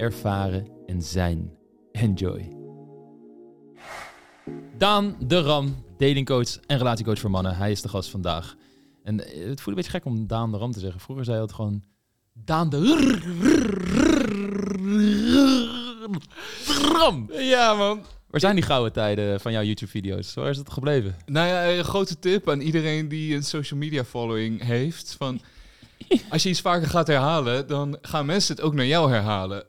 ervaren en zijn. Enjoy. Daan de Ram, datingcoach en relatiecoach voor mannen. Hij is de gast vandaag. En het voelt een beetje gek om Daan de Ram te zeggen. Vroeger zei hij het gewoon Daan de Ram. Ja, man. Waar zijn die gouden tijden van jouw YouTube-video's? Waar is het gebleven? Nou ja, een grote tip aan iedereen die een social media following heeft. Van, als je iets vaker gaat herhalen, dan gaan mensen het ook naar jou herhalen.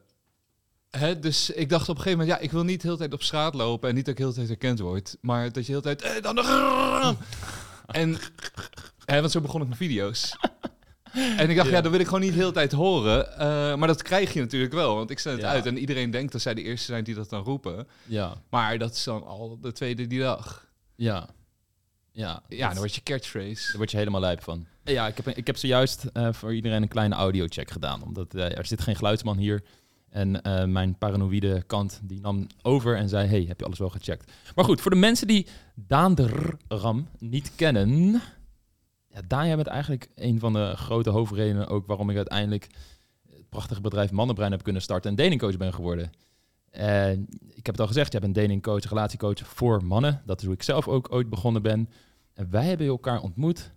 Hè, dus ik dacht op een gegeven moment, ja, ik wil niet de hele tijd op straat lopen en niet dat ik de hele tijd herkend word. Maar dat je de hele tijd, eh, dan de En, hè, want zo begon ik mijn video's. En ik dacht, ja. Ja. dat wil ik gewoon niet de hele tijd horen. Eh, maar dat krijg je natuurlijk wel, want ik zet het Ja. uit. En iedereen denkt dat zij de eerste zijn die dat dan roepen. Ja, Maar dat is dan al de tweede die dag. ja. Ja, Ja, dan wordt je catchphrase. Daar word je helemaal lijp van. Ja, ik heb, ik heb zojuist eh, voor iedereen een kleine audiocheck gedaan. Omdat eh, er zit geen geluidsman hier. En eh, mijn paranoïde kant die nam over en zei... hey, heb je alles wel gecheckt? Maar goed, voor de mensen die Daan de Ram niet kennen... Ja, Daan, jij bent eigenlijk een van de grote hoofdredenen... ook waarom ik uiteindelijk het prachtige bedrijf Mannenbrein heb kunnen starten... en datingcoach ben geworden. En ik heb het al gezegd, jij bent datingcoach, relatiecoach voor mannen. Dat is hoe ik zelf ook ooit begonnen ben. En wij hebben elkaar ontmoet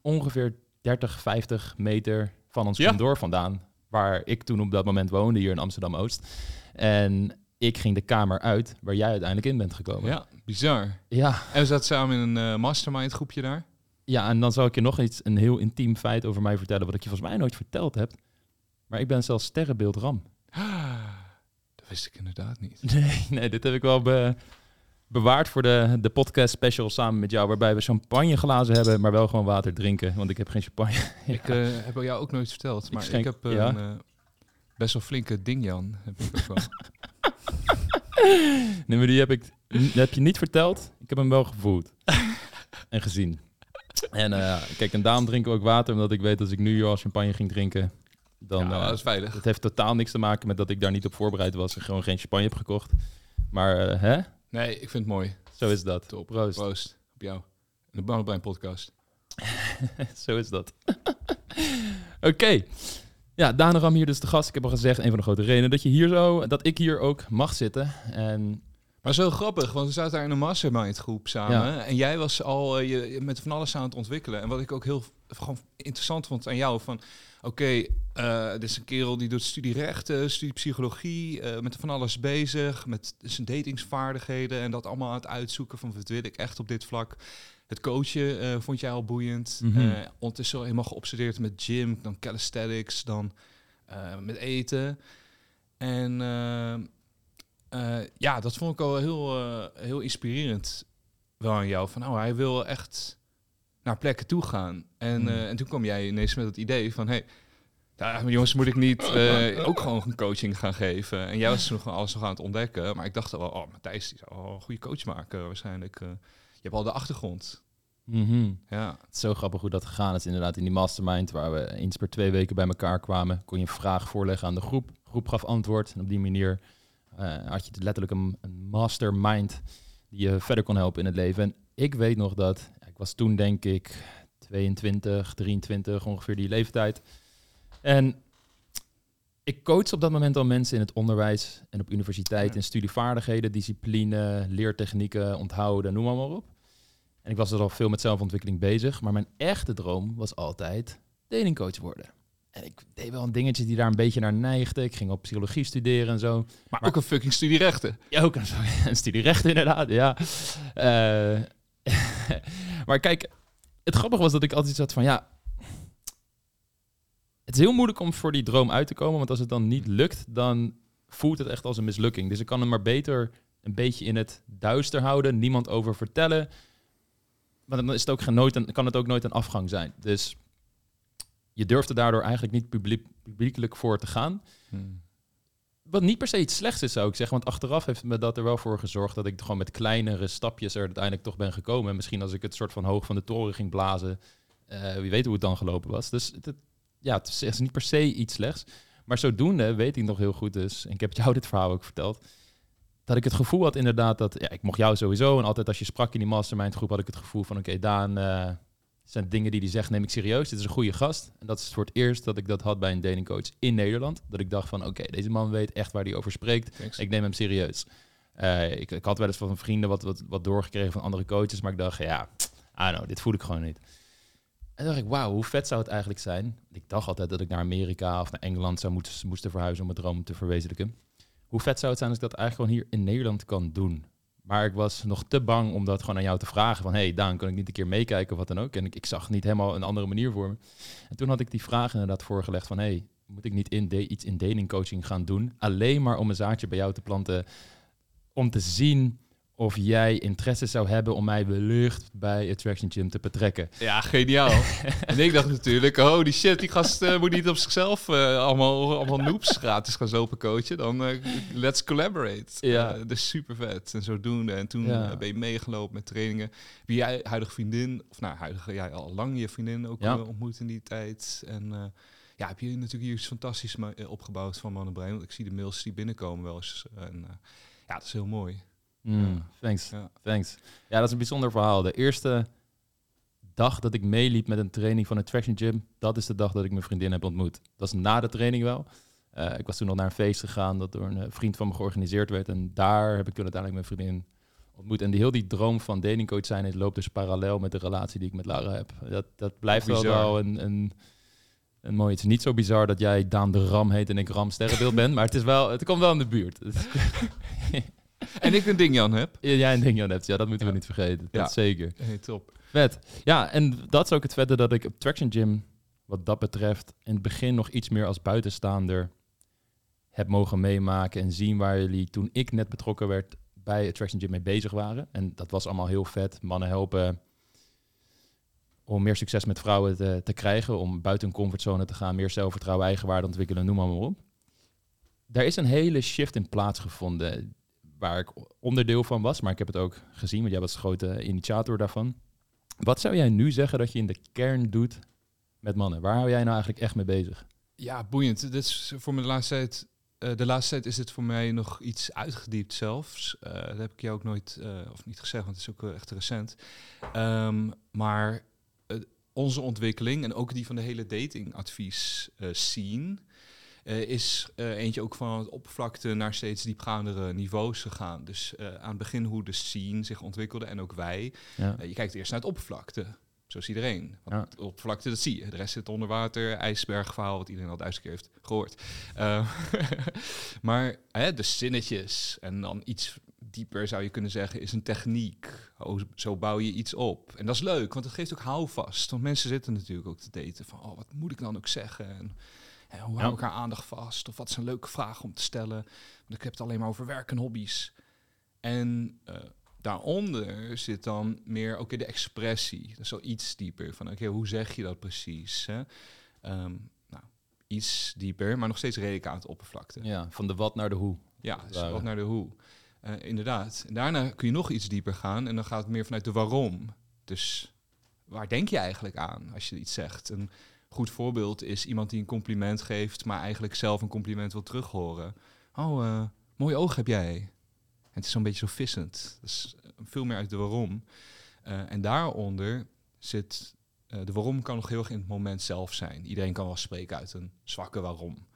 ongeveer 30, 50 meter van ons Ja. kantoor vandaan. Waar ik toen op dat moment woonde, hier in Amsterdam-Oost. En ik ging de kamer uit waar jij uiteindelijk in bent gekomen. Ja, bizar. Ja, En we zaten samen in een eh, mastermind groepje daar. ja, en dan zal ik je nog iets, een heel intiem feit over mij vertellen... wat ik je volgens mij nooit verteld heb. Maar ik ben zelfs sterrenbeeld Ram. Dat wist ik inderdaad niet. Nee, nee, dit heb ik wel be- bewaard voor de, de podcast special samen met jou... waarbij we champagneglazen hebben, maar wel gewoon water drinken. Want ik heb geen champagne. Ik eh, heb jou ook nooit verteld, maar ik, schenk- heb eh, ja. een eh, best wel flinke dingjan. Heb ik ook wel. Nee, maar die heb ik heb je niet verteld. Ik heb hem wel gevoeld en gezien. En kijk, en daarom drinken ook water, omdat ik weet dat als ik nu hier al champagne ging drinken, dan... ja, dat is veilig. het heeft totaal niks te maken met dat ik daar niet op voorbereid was en gewoon geen champagne heb gekocht. Maar hè, Nee, ik vind het mooi. zo is dat. Top. Proost. Proost op jou. En de Barnabrein podcast. zo is dat. Oké. Ja, Daan Ram hier dus de gast. Ik heb al gezegd, een van de grote redenen dat je hier zo, dat ik hier ook mag zitten. En Maar zo grappig, want we zaten daar in een mastermind groep samen. Ja. En jij was al eh, je, met van alles aan het ontwikkelen. En wat ik ook heel gewoon interessant vond aan jou, van oké, eh, dit is een kerel die doet studie rechten, studie psychologie, eh, met van alles bezig, met zijn datingsvaardigheden en dat allemaal aan het uitzoeken van wat wil ik echt op dit vlak. Het coachen eh, vond jij al boeiend. Ondertussen al helemaal geobsedeerd met gym, dan calisthenics, dan met eten. En ja, dat vond ik al heel, heel inspirerend wel aan jou. Van, oh, hij wil echt naar plekken toe gaan. En, Hmm. eh, en toen kwam jij ineens met het idee van... Hey, jongens, moet ik niet eh, ook gewoon een coaching gaan geven? En jij was toen gewoon alles nog aan het ontdekken. Maar ik dacht al, wel, oh, Matthijs, die zou wel een goede coach maken waarschijnlijk. eh. je hebt al de achtergrond. mhm. Ja, Het is zo grappig hoe dat gegaan is inderdaad in die mastermind waar we eens per twee weken bij elkaar kwamen. Kon je een vraag voorleggen aan de groep. De groep gaf antwoord en op die manier had je letterlijk een, een mastermind die je verder kon helpen in het leven. En ik weet nog dat, ik was toen denk ik 22, 23, ongeveer die leeftijd. En ik coach op dat moment al mensen in het onderwijs en op universiteit Ja. in studievaardigheden, discipline, leertechnieken, onthouden, noem maar, maar op. En ik was er al veel met zelfontwikkeling bezig, maar mijn echte droom was altijd datingcoach worden. En ik deed wel een dingetje die daar een beetje naar neigde. Ik ging op psychologie studeren en zo. maar ook een fucking studie rechten. Ja, ook een, een studierecht inderdaad, ja. Eh, maar kijk, het grappige was dat ik altijd zat van, ja... Het is heel moeilijk om voor die droom uit te komen, want als het dan niet lukt, dan voelt het echt als een mislukking. Dus ik kan hem maar beter een beetje in het duister houden, niemand over vertellen. Maar dan is het ook nooit kan het ook nooit een afgang zijn. Dus je durft er daardoor eigenlijk niet publiek, publiekelijk voor te gaan. Hmm. Wat niet per se iets slechts is, zou ik zeggen. Want achteraf heeft me dat er wel voor gezorgd dat ik gewoon met kleinere stapjes er uiteindelijk toch ben gekomen. En misschien als ik het soort van hoog van de toren ging blazen, eh, wie weet hoe het dan gelopen was. Dus ja, het is niet per se iets slechts. Maar zodoende weet ik nog heel goed dus, en ik heb jou dit verhaal ook verteld, dat ik het gevoel had inderdaad dat, ja, ik mocht jou sowieso. En altijd als je sprak in die mastermind groep had ik het gevoel van, oké, Daan, uh, zijn dingen die hij zegt, neem ik serieus. Dit is een goede gast. En dat is voor het eerst dat ik dat had bij een datingcoach in Nederland. Dat ik dacht van, oké, deze man weet echt waar hij over spreekt. Ik neem hem serieus. Uh, ik, ik, had wel eens van vrienden wat, wat, wat doorgekregen van andere coaches, maar ik dacht, ja, I know, dit voel ik gewoon niet. En dacht ik, wauw, hoe vet zou het eigenlijk zijn? Ik dacht altijd dat ik naar Amerika of naar Engeland zou moeten, moesten verhuizen om het droom te verwezenlijken. Hoe vet zou het zijn als ik dat eigenlijk gewoon hier in Nederland kan doen? Maar ik was nog te bang om dat gewoon aan jou te vragen. Van, hey Daan, kan ik niet een keer meekijken of wat dan ook? En ik, ik zag niet helemaal een andere manier voor me. En toen had ik die vraag inderdaad voorgelegd van... hey, moet ik niet in iets in datingcoaching gaan doen? Alleen maar om een zaadje bij jou te planten. Om te zien of jij interesse zou hebben om mij wellicht bij Attraction Gym te betrekken. Ja, geniaal. en ik dacht natuurlijk, oh die shit, die gast uh, moet niet op zichzelf uh, allemaal, allemaal noobs gratis gaan zopen coachen. Dan uh, let's collaborate. Ja. dus super vet. En zo doen. En toen ben je meegelopen met trainingen. Wie jij huidige vriendin, of nou huidige, jij al lang je vriendin ook ja. ontmoet in die tijd. En ja, heb je natuurlijk hier iets fantastisch opgebouwd van Mannenbrein. Want ik zie de mails die binnenkomen wel eens. En ja, dat is heel mooi. Mm, thanks, ja. thanks. Ja, dat is een bijzonder verhaal. De eerste dag dat ik meeliep met een training van Attraction Gym, dat is de dag dat ik mijn vriendin heb ontmoet. Dat is na de training wel. Uh, ik was toen nog naar een feest gegaan dat door een uh, vriend van me georganiseerd werd. En daar heb ik toen uiteindelijk mijn vriendin ontmoet. En die, heel die droom van datingcoach zijn, het loopt dus parallel met de relatie die ik met Lara heb. Dat, dat blijft wel, wel een, een, een mooi. Het is niet zo bizar dat jij Daan de Ram heet en ik Ram Sterrenbeeld ben, maar het, is wel, het komt wel in de buurt. en ik een ding Jan heb. Ja, jij een ding Jan hebt. Ja, dat moeten we niet vergeten. Dat zeker. Hey, top. Vet. Ja, en dat is ook het vette dat ik op Traction Gym, wat dat betreft, in het begin nog iets meer als buitenstaander heb mogen meemaken en zien waar jullie toen ik net betrokken werd bij Attraction Gym mee bezig waren. En dat was allemaal heel vet. Mannen helpen om meer succes met vrouwen te, te krijgen, om buiten een comfortzone te gaan, meer zelfvertrouwen, eigenwaarde ontwikkelen, noem maar, maar op. Daar is een hele shift in plaatsgevonden waar ik onderdeel van was, maar ik heb het ook gezien, want jij was de grote initiator daarvan. Wat zou jij nu zeggen dat je in de kern doet met mannen? Waar hou jij nou eigenlijk echt mee bezig? Ja, boeiend. Dit is voor me de laatste tijd. Uh, de laatste tijd is het voor mij nog iets uitgediept zelfs. Uh, dat heb ik jou ook nooit, uh, of niet gezegd, want het is ook echt recent. Um, maar onze ontwikkeling en ook die van de hele datingadvies uh, is uh, eentje ook van het oppervlakte naar steeds diepgaandere niveaus gegaan. Dus uh, aan het begin hoe de scene zich ontwikkelde en ook wij. Ja. je kijkt eerst naar het oppervlakte. Zoals iedereen. Want ja. het oppervlakte, dat zie je. De rest zit onder water, ijsbergverhaal, wat iedereen al duizend keer heeft gehoord. maar de zinnetjes en dan iets dieper zou je kunnen zeggen, is een techniek. Oh, zo bouw je iets op. En dat is leuk, want het geeft ook houvast. Want mensen zitten natuurlijk ook te daten van, oh, wat moet ik dan ook zeggen? En hoe hou ik haar aandacht vast? Of wat is een leuke vraag om te stellen? Want ik heb het alleen maar over werk en hobby's. En uh, daaronder zit dan meer oké de expressie. Dat is al iets dieper. Van oké, hoe zeg je dat precies? Hè? Um, nou, iets dieper, maar nog steeds redelijk aan het oppervlakte. Ja, van de wat naar de hoe. Ja, dus wat naar de hoe. Uh, inderdaad. En daarna kun je nog iets dieper gaan en dan gaat het meer vanuit de waarom. Dus waar denk je eigenlijk aan als je iets zegt? En goed voorbeeld is iemand die een compliment geeft, maar eigenlijk zelf een compliment wil terughoren. Oh, uh, mooie oog heb jij. Het is zo'n beetje zo vissend. Dus veel meer uit de waarom. Uh, en daaronder zit de waarom kan nog heel erg in het moment zelf zijn. Iedereen kan wel spreken uit een zwakke waarom.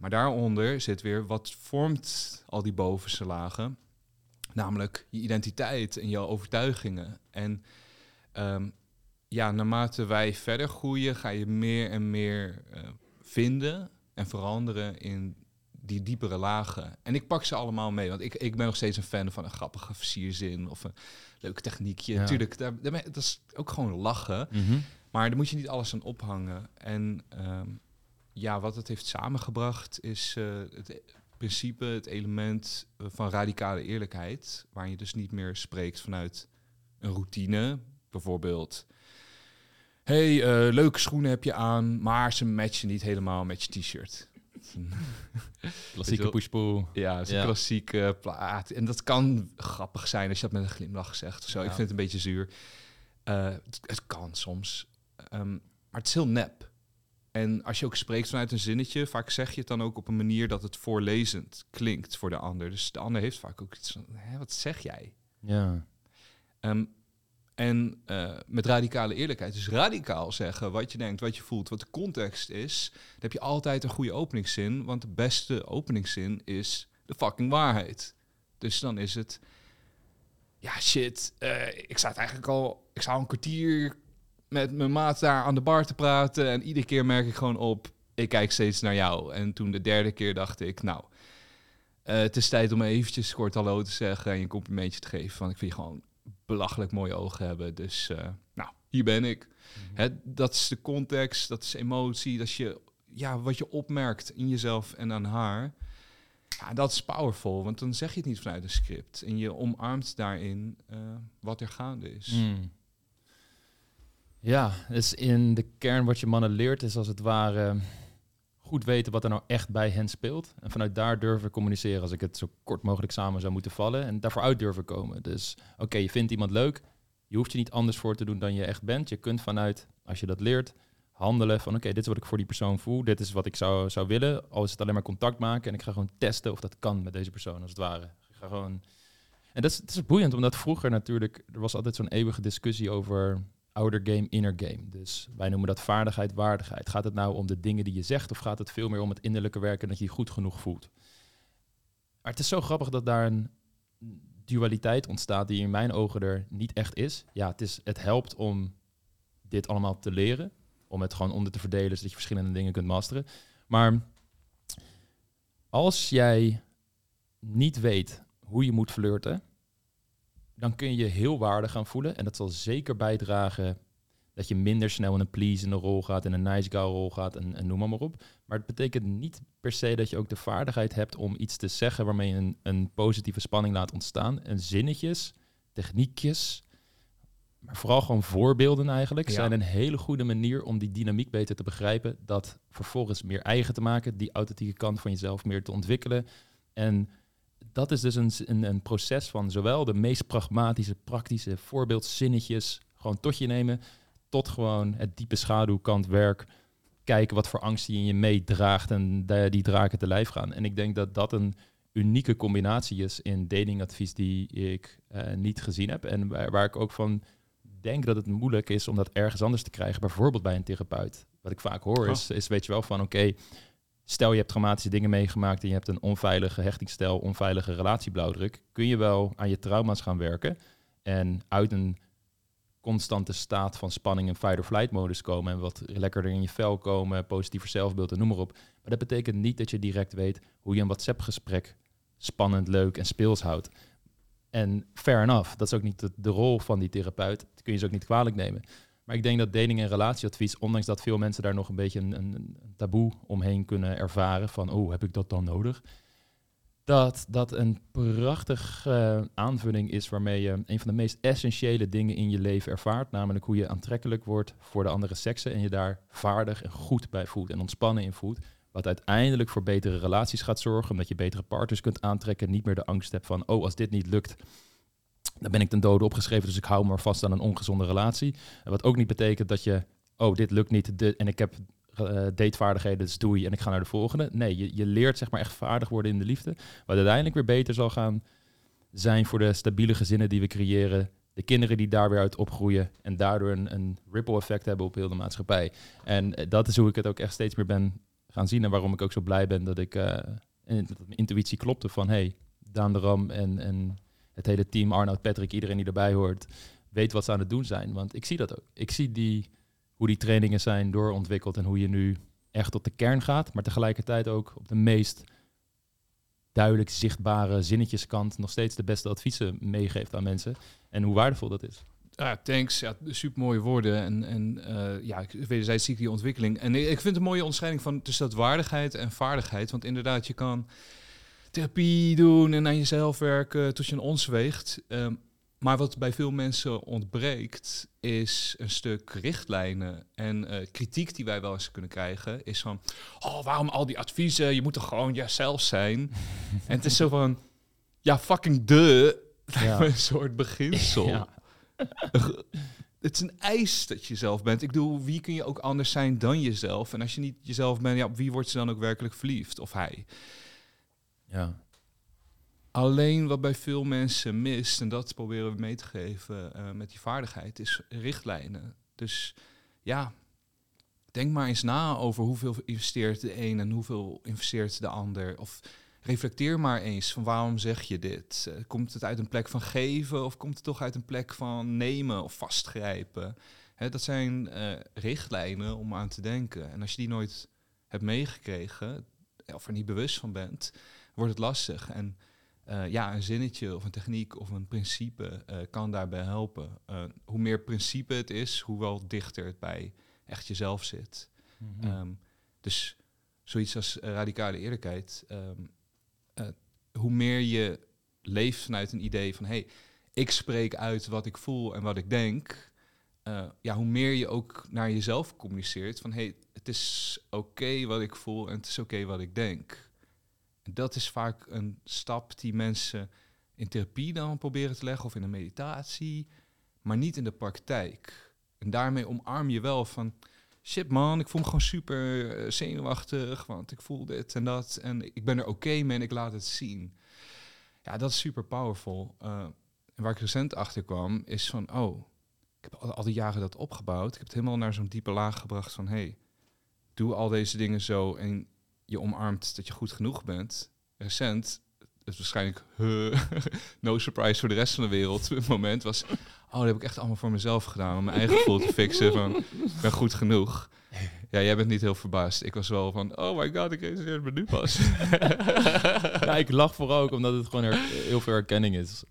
maar daaronder zit weer wat vormt al die bovenste lagen. Namelijk je identiteit en jouw overtuigingen. En um, ja, naarmate wij verder groeien, ga je meer en meer uh, vinden en veranderen in die diepere lagen. En ik pak ze allemaal mee, want ik, ik ben nog steeds een fan van een grappige versierzin of een leuk techniekje. Natuurlijk, daar, dat is ook gewoon lachen. Mhm. Maar daar moet je niet alles aan ophangen. En um, ja, wat het heeft samengebracht is uh, het principe, het element van radicale eerlijkheid. Waar je dus niet meer spreekt vanuit een routine. Bijvoorbeeld, hey, uh, leuke schoenen heb je aan, maar ze matchen niet helemaal met je t-shirt. Klassieke push-pull. Ja, het is een Ja. klassieke plaat. En dat kan grappig zijn als je dat met een glimlach zegt of zo. Ja. Ik vind het een beetje zuur. Eh, het, het kan soms. Ehm, maar het is heel nep. En als je ook spreekt vanuit een zinnetje, vaak zeg je het dan ook op een manier dat het voorlezend klinkt voor de ander. Dus de ander heeft vaak ook iets van, Hè, wat zeg jij? Ja. Ehm, en eh, met radicale eerlijkheid, dus radicaal zeggen wat je denkt, wat je voelt, wat de context is, dan heb je altijd een goede openingszin, want de beste openingszin is de fucking waarheid. Dus dan is het, ja shit, eh, ik zat eigenlijk al, ik zou een kwartier met mijn maat daar aan de bar te praten en iedere keer merk ik gewoon op, ik kijk steeds naar jou. En toen de derde keer dacht ik, nou, eh, het is tijd om eventjes kort hallo te zeggen en je een complimentje te geven. Van ik vind je gewoon belachelijk mooie ogen hebben. Dus eh, nou, hier ben ik. Hè, dat is de context, dat is emotie, dat is je, ja, wat je opmerkt in jezelf en aan haar. Ja, dat is powerful, want dan zeg je het niet vanuit een script. En je omarmt daarin eh, wat er gaande is. Mm. Ja, dus in de kern wat je mannen leert is als het ware goed weten wat er nou echt bij hen speelt. En vanuit daar durven communiceren als ik het zo kort mogelijk samen zou moeten vallen. En daarvoor uit durven komen. Dus oké, je vindt iemand leuk. Je hoeft je niet anders voor te doen dan je echt bent. Je kunt vanuit, als je dat leert, handelen van oké, dit is wat ik voor die persoon voel. Dit is wat ik zou, zou willen. Al is het alleen maar contact maken. En ik ga gewoon testen of dat kan met deze persoon, als het ware. Ik ga gewoon... En dat is, het is boeiend, omdat vroeger natuurlijk... Er was altijd zo'n eeuwige discussie over outer game, inner game. Dus wij noemen dat vaardigheid, waardigheid. Gaat het nou om de dingen die je zegt... of gaat het veel meer om het innerlijke werken... dat je je goed genoeg voelt? Maar het is zo grappig dat daar een dualiteit ontstaat... die in mijn ogen er niet echt is. Ja, het, is, het helpt om dit allemaal te leren. Om het gewoon onder te verdelen... zodat je verschillende dingen kunt masteren. Maar als jij niet weet hoe je moet flirten, dan kun je je heel waardig gaan voelen. En dat zal zeker bijdragen dat je minder snel in een pleasende rol gaat, in een nice guy rol gaat en, en noem maar, maar op. Maar het betekent niet per se dat je ook de vaardigheid hebt om iets te zeggen waarmee je een, een positieve spanning laat ontstaan. En zinnetjes, techniekjes, maar vooral gewoon voorbeelden eigenlijk, Ja. zijn een hele goede manier om die dynamiek beter te begrijpen. Dat vervolgens meer eigen te maken, die authentieke kant van jezelf meer te ontwikkelen. En dat is dus een, een, een proces van zowel de meest pragmatische, praktische voorbeeldzinnetjes gewoon tot je nemen, tot gewoon het diepe schaduwkant werk. Kijken wat voor angst die in je meedraagt en die draken te lijf gaan. En ik denk dat dat een unieke combinatie is in datingadvies die ik eh, niet gezien heb. En waar, waar ik ook van denk dat het moeilijk is om dat ergens anders te krijgen. Bijvoorbeeld bij een therapeut. Wat ik vaak hoor is, is weet je wel van oké, stel je hebt traumatische dingen meegemaakt en je hebt een onveilige hechtingsstijl, onveilige relatieblauwdruk, kun je wel aan je trauma's gaan werken en uit een constante staat van spanning en fight-or-flight modus komen en wat lekkerder in je vel komen, positiever zelfbeeld en noem maar op. Maar dat betekent niet dat je direct weet hoe je een WhatsApp-gesprek spannend, leuk en speels houdt. En fair enough, dat is ook niet de, de rol van die therapeut. Dat kun je ze ook niet kwalijk nemen. Maar ik denk dat dating- en relatieadvies, ondanks dat veel mensen daar nog een beetje een, een, taboe omheen kunnen ervaren van, oh, heb ik dat dan nodig? Dat dat een prachtige aanvulling is waarmee je een van de meest essentiële dingen in je leven ervaart. Namelijk hoe je aantrekkelijk wordt voor de andere seksen en je daar vaardig en goed bij voelt en ontspannen in voelt. Wat uiteindelijk voor betere relaties gaat zorgen, omdat je betere partners kunt aantrekken. Niet meer de angst hebt van, oh, als dit niet lukt, dan ben ik ten dode opgeschreven, dus ik hou me vast aan een ongezonde relatie. Wat ook niet betekent dat je, oh, dit lukt niet en ik heb eh, datevaardigheden, dus doei en ik ga naar de volgende. Nee, je, je leert zeg maar echt vaardig worden in de liefde. Wat uiteindelijk weer beter zal gaan zijn voor de stabiele gezinnen die we creëren. De kinderen die daar weer uit opgroeien en daardoor een, een ripple effect hebben op heel de maatschappij. En eh, dat is hoe ik het ook echt steeds meer ben gaan zien en waarom ik ook zo blij ben dat ik eh, en dat mijn intuïtie klopte van hey, Daan de Ram en, en het hele team, Arnoud, Patrick, iedereen die erbij hoort, weet wat ze aan het doen zijn. Want ik zie dat ook. Ik zie die, hoe die trainingen zijn doorontwikkeld en hoe je nu echt tot de kern gaat, maar tegelijkertijd ook op de meest duidelijk zichtbare zinnetjeskant nog steeds de beste adviezen meegeeft aan mensen. En hoe waardevol dat is. Ja, thanks. Ja, super mooie woorden. En, en eh, ja, wederzijds zie ik die ontwikkeling. En ik vind het een mooie onderscheiding van tussen dat waardigheid en vaardigheid. Want inderdaad, je kan therapie doen en aan jezelf werken tot je een ons weegt. Ehm, Maar wat bij veel mensen ontbreekt, is een stuk richtlijnen. En eh, kritiek die wij wel eens kunnen krijgen, is van... Oh, waarom al die adviezen? Je moet toch gewoon jezelf zijn? en het is zo van... Ja, fucking de. Ja. Een soort beginsel. Ja. Het is een eis dat je jezelf bent. Ik bedoel, wie kun je ook anders zijn dan jezelf? En als je niet jezelf bent, ja, op wie wordt ze dan ook werkelijk verliefd? Of hij? Ja. Alleen wat bij veel mensen mist, en dat proberen we mee te geven eh, met die vaardigheid, is richtlijnen. Dus ja, denk maar eens na over hoeveel investeert de een en hoeveel investeert de ander. Of reflecteer maar eens van waarom zeg je dit? Eh, komt het uit een plek van geven of komt het toch uit een plek van nemen of vastgrijpen? Hè, dat zijn eh, richtlijnen om aan te denken. En als je die nooit hebt meegekregen of er niet bewust van bent, wordt het lastig. En eh, ja, een zinnetje of een techniek of een principe eh, kan daarbij helpen. Eh, hoe meer principe het is, hoe wel dichter het bij echt jezelf zit. Mhm. Ehm, dus zoiets als radicale eerlijkheid. ehm, eh, hoe meer je leeft vanuit een idee van... hey, ik spreek uit wat ik voel en wat ik denk... ja, hoe meer je ook naar jezelf communiceert van... hey, het is oké wat ik voel en het is oké wat ik denk. Dat is vaak een stap die mensen in therapie dan proberen te leggen... of in een meditatie, maar niet in de praktijk. En daarmee omarm je wel van shit man, ik voel me gewoon super eh, zenuwachtig, want ik voel dit en dat. En ik ben er oké mee en ik laat het zien. Ja, dat is super powerful. Eh, en waar ik recent achter kwam, is van, oh, ik heb al, al die jaren dat opgebouwd. Ik heb het helemaal naar zo'n diepe laag gebracht van, hey, doe al deze dingen zo en je omarmt dat je goed genoeg bent. Recent, het is waarschijnlijk no surprise voor de rest van de wereld. Het moment was, oh, dat heb ik echt allemaal voor mezelf gedaan. Om mijn eigen gevoel te fixen van, ik ben goed genoeg. Ja, jij bent niet heel verbaasd. Ik was wel van, oh my god, ik realiseer me nu pas. ja, ik lach vooral ook omdat het gewoon heel veel herkenning is.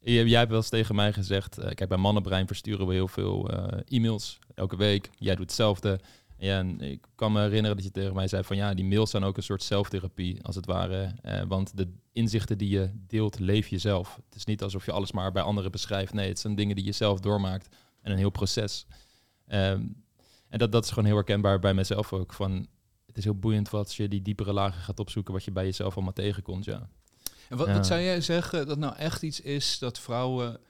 Jij, hebt wel eens tegen mij gezegd, eh, kijk bij Mannenbrein versturen we heel veel eh, e-mails elke week. Jij doet hetzelfde. Ja, en ik kan me herinneren dat je tegen mij zei van ja, die mails zijn ook een soort zelftherapie als het ware. Eh, want de inzichten die je deelt, leef je zelf. Het is niet alsof je alles maar bij anderen beschrijft. Nee, het zijn dingen die je zelf doormaakt en een heel proces. Ehm, en dat, dat is gewoon heel herkenbaar bij mezelf ook. Van, het is heel boeiend wat je die diepere lagen gaat opzoeken, wat je bij jezelf allemaal tegenkomt. Ja. En wat, Ja. wat zou jij zeggen dat nou echt iets is dat vrouwen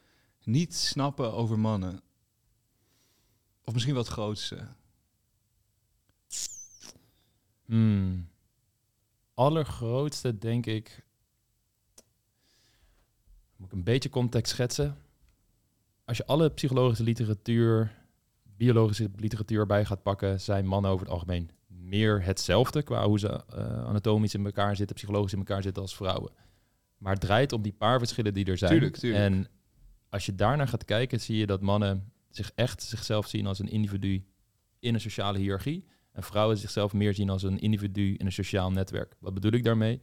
niet snappen over mannen? Of misschien het grootste. Hmm. Allergrootste, denk ik. Moet ik een beetje context schetsen? Als je alle psychologische literatuur, biologische literatuur bij gaat pakken, zijn mannen over het algemeen meer hetzelfde qua hoe ze eh, anatomisch in elkaar zitten, psychologisch in elkaar zitten als vrouwen. Maar het draait om die paar verschillen die er zijn. Tuurlijk, tuurlijk. En als je daarnaar gaat kijken, zie je dat mannen zich echt zichzelf zien als een individu in een sociale hiërarchie. En vrouwen zichzelf meer zien als een individu in een sociaal netwerk. Wat bedoel ik daarmee?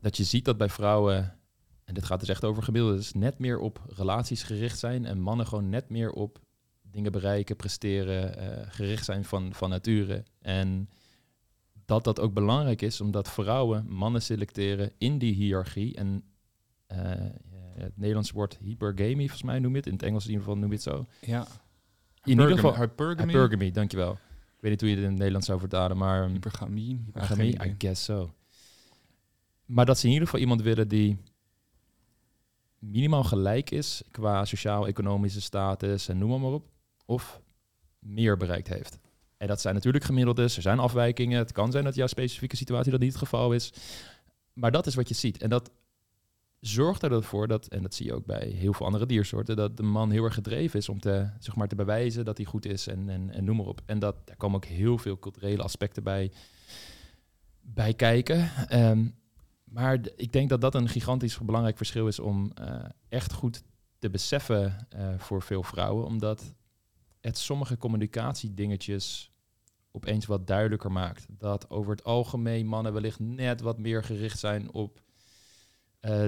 Dat je ziet dat bij vrouwen, en dit gaat dus echt over gemiddelde, dus net meer op relaties gericht zijn. En mannen gewoon net meer op dingen bereiken, presteren, eh, gericht zijn van, van nature. En dat dat ook belangrijk is, omdat vrouwen mannen selecteren in die hiërarchie. En eh, het Nederlands woord hypergamie, volgens mij noem je het. In het Engels in ieder geval noem je het zo. Ja. In ieder geval, Hypergamy. Hypergamy, dankjewel. Ik weet niet hoe je het in het Nederlands zou vertalen, maar... um, Hypergamie. I guess so. Maar dat ze in ieder geval iemand willen die minimaal gelijk is qua sociaal-economische status en noem maar, maar op. Of meer bereikt heeft. En dat zijn natuurlijk gemiddeldes, er zijn afwijkingen. Het kan zijn dat jouw specifieke situatie dat niet het geval is. Maar dat is wat je ziet. En dat zorgt ervoor dat, en dat zie je ook bij heel veel andere diersoorten, dat de man heel erg gedreven is om te, zeg maar, te bewijzen dat hij goed is en, en, en noem maar op. En dat, daar komen ook heel veel culturele aspecten bij, bij kijken. Ehm, maar ik denk dat dat een gigantisch belangrijk verschil is om eh, echt goed te beseffen eh, voor veel vrouwen. Omdat het sommige communicatiedingetjes opeens wat duidelijker maakt. Dat over het algemeen mannen wellicht net wat meer gericht zijn op eh,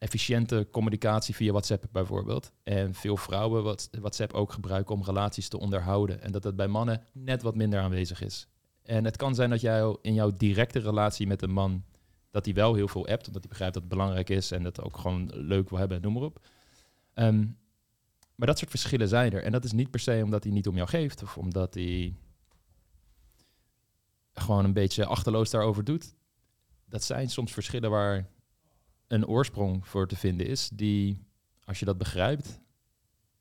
efficiënte communicatie via WhatsApp bijvoorbeeld. En veel vrouwen wat WhatsApp ook gebruiken om relaties te onderhouden. En dat dat bij mannen net wat minder aanwezig is. En het kan zijn dat jij in jouw directe relatie met een man dat hij wel heel veel appt, omdat hij begrijpt dat het belangrijk is en dat ook gewoon leuk wil hebben, noem maar op. Ehm, maar dat soort verschillen zijn er. En dat is niet per se omdat hij niet om jou geeft of omdat hij gewoon een beetje achterloos daarover doet. Dat zijn soms verschillen waar een oorsprong voor te vinden is, die, als je dat begrijpt,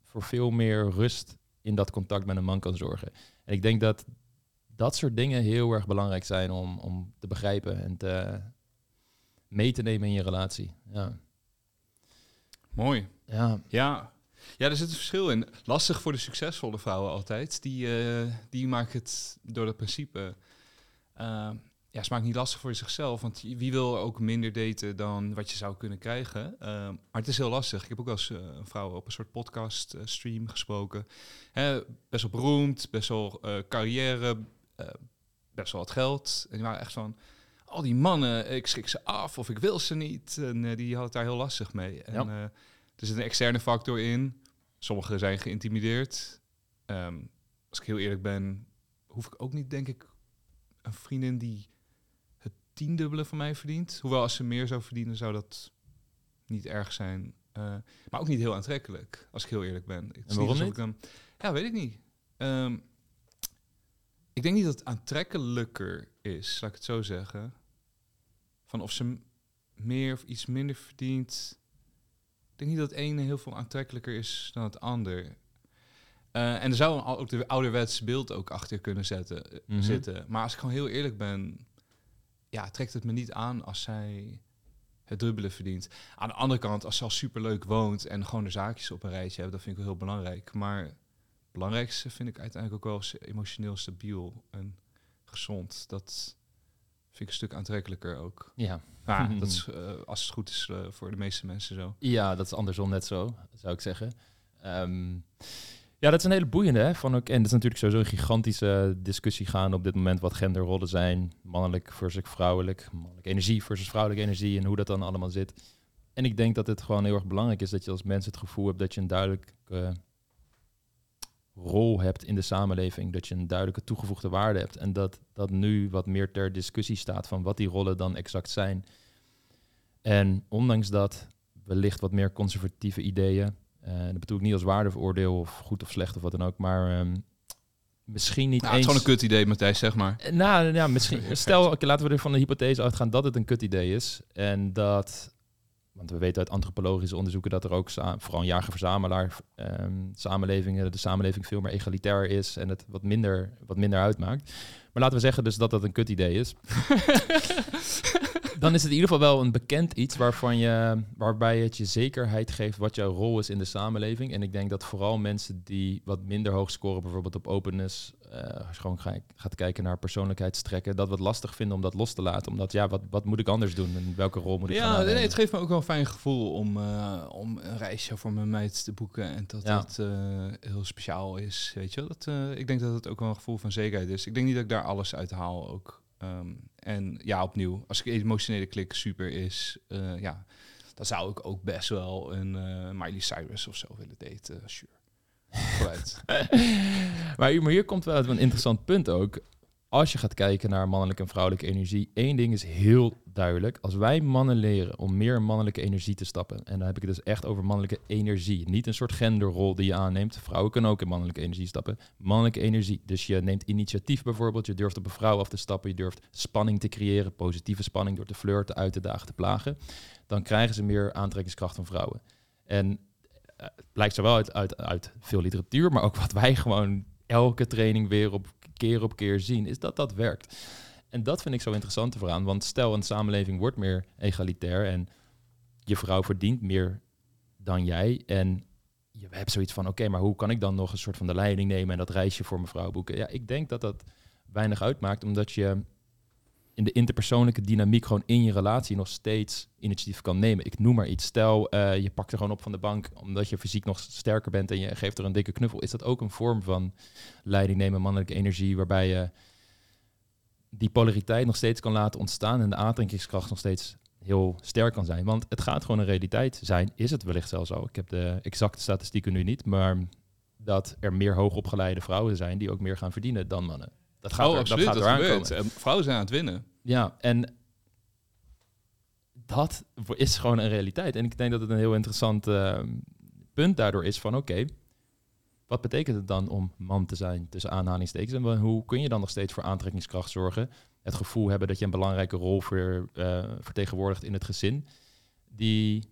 voor veel meer rust in dat contact met een man kan zorgen. En ik denk dat dat soort dingen heel erg belangrijk zijn om, om te begrijpen en te mee te nemen in je relatie. Ja. Mooi. Ja. Ja. Ja, er zit een verschil in. Lastig voor de succesvolle vrouwen altijd. Die, uh, die maken het door dat principe. Uh, ja, maken niet lastig voor zichzelf. Want wie wil ook minder daten dan wat je zou kunnen krijgen? Uh, maar het is heel lastig. Ik heb ook wel eens een vrouw op een soort podcast stream gesproken. Hè, best wel beroemd, best wel carrière, best wel wat geld. En die waren echt van al die mannen, ik schrik ze af of ik wil ze niet. En die had het daar heel lastig mee. En, ja. er zit een externe factor in. Sommigen zijn geïntimideerd. Um, als ik heel eerlijk ben, hoef ik ook niet, denk ik, een vriendin die tiendubbele van mij verdient. Hoewel als ze meer zou verdienen, zou dat niet erg zijn. Uh, maar ook niet heel aantrekkelijk, als ik heel eerlijk ben. en waarom niet? Dan, ja, weet ik niet. Um, ik denk niet dat het aantrekkelijker is, laat ik het zo zeggen. Van of ze meer of iets minder verdient. Ik denk niet dat het ene heel veel aantrekkelijker is dan het ander. Uh, en er zou ook de ouderwetse beeld ook achter kunnen zetten, mm -hmm. zitten. Maar als ik gewoon heel eerlijk ben, ja, trekt het me niet aan als zij het dubbele verdient. Aan de andere kant, als ze al superleuk woont en gewoon de zaakjes op een rijtje hebben, dat vind ik wel heel belangrijk. Maar het belangrijkste vind ik uiteindelijk ook wel emotioneel stabiel en gezond. Dat vind ik een stuk aantrekkelijker ook. Ja. Maar dat is, uh, als het goed is, uh, voor de meeste mensen zo. Ja, dat is andersom net zo, zou ik zeggen. Um, ja, dat is een hele boeiende. Hè? Van ook, en dat is natuurlijk sowieso een gigantische discussie gaan op dit moment wat genderrollen zijn. Mannelijk versus vrouwelijk. Mannelijke energie versus vrouwelijke energie en hoe dat dan allemaal zit. En ik denk dat het gewoon heel erg belangrijk is dat je als mens het gevoel hebt dat je een duidelijke uh, rol hebt in de samenleving. Dat je een duidelijke toegevoegde waarde hebt. En dat dat nu wat meer ter discussie staat van wat die rollen dan exact zijn. En ondanks dat wellicht wat meer conservatieve ideeën. Uh, dat bedoel ik niet als waardeoordeel of goed of slecht of wat dan ook. Maar um, misschien niet nou, eens... Het is gewoon een kut idee, Matthijs, zeg maar. Uh, nou, ja, misschien... Stel, okay, laten we er van de hypothese uitgaan dat het een kut idee is. En dat want we weten uit antropologische onderzoeken dat er ook vooral een jager-verzamelaar um, samenlevingen, de samenleving veel meer egalitair is en het wat minder, wat minder uitmaakt. Maar laten we zeggen dus dat dat een kut idee is. Dan is het in ieder geval wel een bekend iets waarvan je, waarbij het je zekerheid geeft wat jouw rol is in de samenleving. En ik denk dat vooral mensen die wat minder hoog scoren, bijvoorbeeld op openness, uh, als je gewoon gaat kijken naar persoonlijkheidstrekken, dat wat lastig vinden om dat los te laten. Omdat ja, wat, wat moet ik anders doen en welke rol moet ik ja, nee, het geeft me ook wel een fijn gevoel om, uh, om een reisje voor mijn meid te boeken en dat ja. dat uh, heel speciaal is. Weet je, dat, ik denk dat het ook wel een gevoel van zekerheid is. Ik denk niet dat ik daar alles uit haal ook. Um, en ja, opnieuw, als ik emotionele klik super is, uh, ja, dan zou ik ook best wel een uh, Miley Cyrus of zo willen daten. Sure. maar, hier, maar hier komt wel een interessant punt ook. Als je gaat kijken naar mannelijke en vrouwelijke energie, één ding is heel duidelijk. Als wij mannen leren om meer mannelijke energie te stappen, en dan heb ik het dus echt over mannelijke energie, niet een soort genderrol die je aanneemt. Vrouwen kunnen ook in mannelijke energie stappen. Mannelijke energie. Dus je neemt initiatief bijvoorbeeld, je durft op een vrouw af te stappen, je durft spanning te creëren, positieve spanning door te flirten, uit te dagen, te plagen. Dan krijgen ze meer aantrekkingskracht van vrouwen. En het blijkt zowel uit, uit, uit veel literatuur, maar ook wat wij gewoon elke training weer op keer op keer zien, is dat dat werkt. En dat vind ik zo interessant eraan. Want stel een samenleving wordt meer egalitair en je vrouw verdient meer dan jij. En je hebt zoiets van, oké, maar hoe kan ik dan nog een soort van de leiding nemen en dat reisje voor mijn vrouw boeken? Ja, ik denk dat dat weinig uitmaakt, omdat je in de interpersoonlijke dynamiek gewoon in je relatie nog steeds initiatief kan nemen. Ik noem maar iets. Stel, uh, je pakt er gewoon op van de bank omdat je fysiek nog sterker bent en je geeft er een dikke knuffel. Is dat ook een vorm van leiding nemen, mannelijke energie, waarbij je die polariteit nog steeds kan laten ontstaan en de aantrekkingskracht nog steeds heel sterk kan zijn. Want het gaat gewoon een realiteit zijn. Is het wellicht zelfs zo? Ik heb de exacte statistieken nu niet, maar dat er meer hoogopgeleide vrouwen zijn die ook meer gaan verdienen dan mannen. Dat gaat oh, er, absoluut, dat gaat dat. En vrouwen zijn aan het winnen. Ja, en dat is gewoon een realiteit. En ik denk dat het een heel interessant uh, punt daardoor is van oké, wat betekent het dan om man te zijn tussen aanhalingstekens? En hoe kun je dan nog steeds voor aantrekkingskracht zorgen? Het gevoel hebben dat je een belangrijke rol voor, uh, vertegenwoordigt in het gezin, die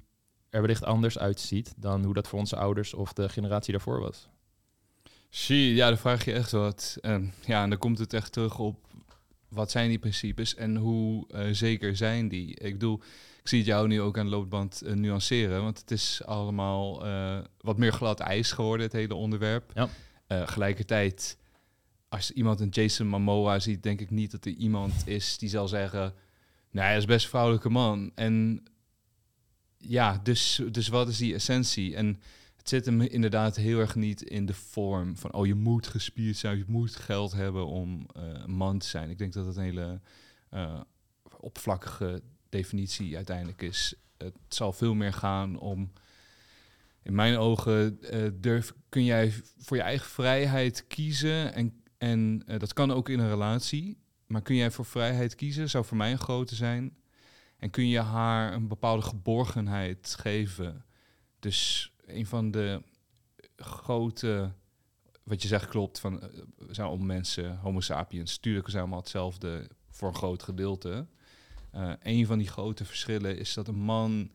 er wellicht anders uitziet dan hoe dat voor onze ouders of de generatie daarvoor was. Zie, ja, dan vraag je echt wat. Ja, en dan komt het echt terug op wat zijn die principes en hoe uh, zeker zijn die? Ik bedoel, ik zie het jou nu ook aan de loopband uh, nuanceren, want het is allemaal uh, wat meer glad ijs geworden, het hele onderwerp. Ja. gelijkertijd, als iemand een Jason Momoa ziet, denk ik niet dat er iemand is die zal zeggen, nou, hij is best een vrouwelijke man. En ja, dus, dus wat is die essentie? En het zit hem inderdaad heel erg niet in de vorm van, oh je moet gespierd zijn, je moet geld hebben om een man te zijn. Ik denk dat het een hele uh, oppervlakkige definitie uiteindelijk is. Het zal veel meer gaan om, in mijn ogen, uh, durf, kun jij voor je eigen vrijheid kiezen en, en dat kan ook in een relatie. Maar kun jij voor vrijheid kiezen, zou voor mij een grote zijn. En kun je haar een bepaalde geborgenheid geven. Dus een van de grote, wat je zegt klopt, van zijn allemaal mensen, homo sapiens, natuurlijk zijn allemaal hetzelfde voor een groot gedeelte. Uh, een van die grote verschillen is dat een man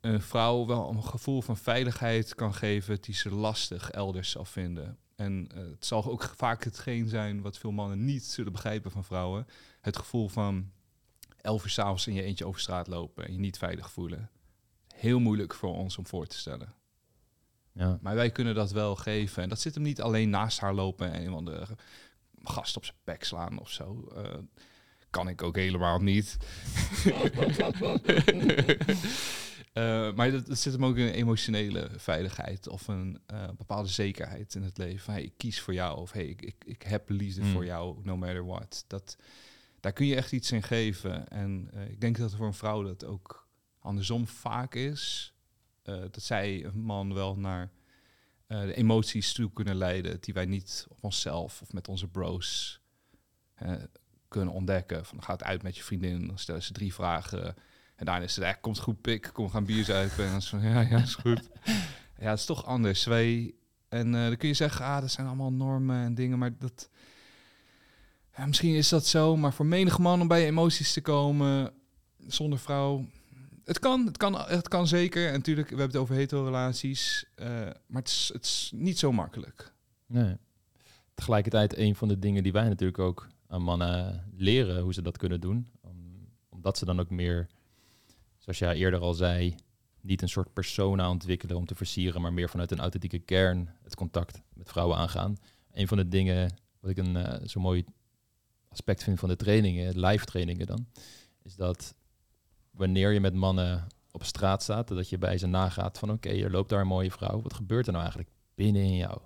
een vrouw wel een gevoel van veiligheid kan geven die ze lastig elders zal vinden. En uh, het zal ook vaak hetgeen zijn wat veel mannen niet zullen begrijpen van vrouwen. Het gevoel van elf uur s'avonds in je eentje over straat lopen en je niet veilig voelen heel moeilijk voor ons om voor te stellen. Ja. Maar wij kunnen dat wel geven. En dat zit hem niet alleen naast haar lopen en iemand de gast op zijn bek slaan of zo. Uh, kan ik ook helemaal niet. uh, maar dat, dat, zit hem ook in een emotionele veiligheid of een uh, bepaalde zekerheid in het leven. Hey, ik kies voor jou of hey, ik, ik, ik heb liefde mm. voor jou, no matter what. Dat, daar kun je echt iets in geven. En ik denk dat voor een vrouw dat ook andersom vaak is. Uh, dat zij een man wel naar uh, de emoties toe kunnen leiden die wij niet op onszelf of met onze bros uh, kunnen ontdekken. Van gaat uit met je vriendin, dan stellen ze drie vragen. En daarna is het echt, komt goed pik, kom gaan bier zuipen. En dan is van, ja, ja, is goed. ja, het is toch anders. Wij, en dan kun je zeggen, ah, dat zijn allemaal normen en dingen, maar dat... Ja, misschien is dat zo, maar voor menig man om bij emoties te komen zonder vrouw, het kan, het kan, het kan zeker. En natuurlijk, we hebben het over hetero-relaties. Uh, maar het is, niet zo makkelijk. Nee. Tegelijkertijd een van de dingen die wij natuurlijk ook aan mannen leren hoe ze dat kunnen doen. Om, omdat ze dan ook meer, zoals jij eerder al zei, niet een soort persona ontwikkelen om te versieren, maar meer vanuit een authentieke kern het contact met vrouwen aangaan. Een van de dingen wat ik een uh, zo mooi aspect vind van de trainingen, live trainingen dan, is dat wanneer je met mannen op straat staat, dat je bij ze nagaat van oké, er loopt daar een mooie vrouw. Wat gebeurt er nou eigenlijk binnen in jou?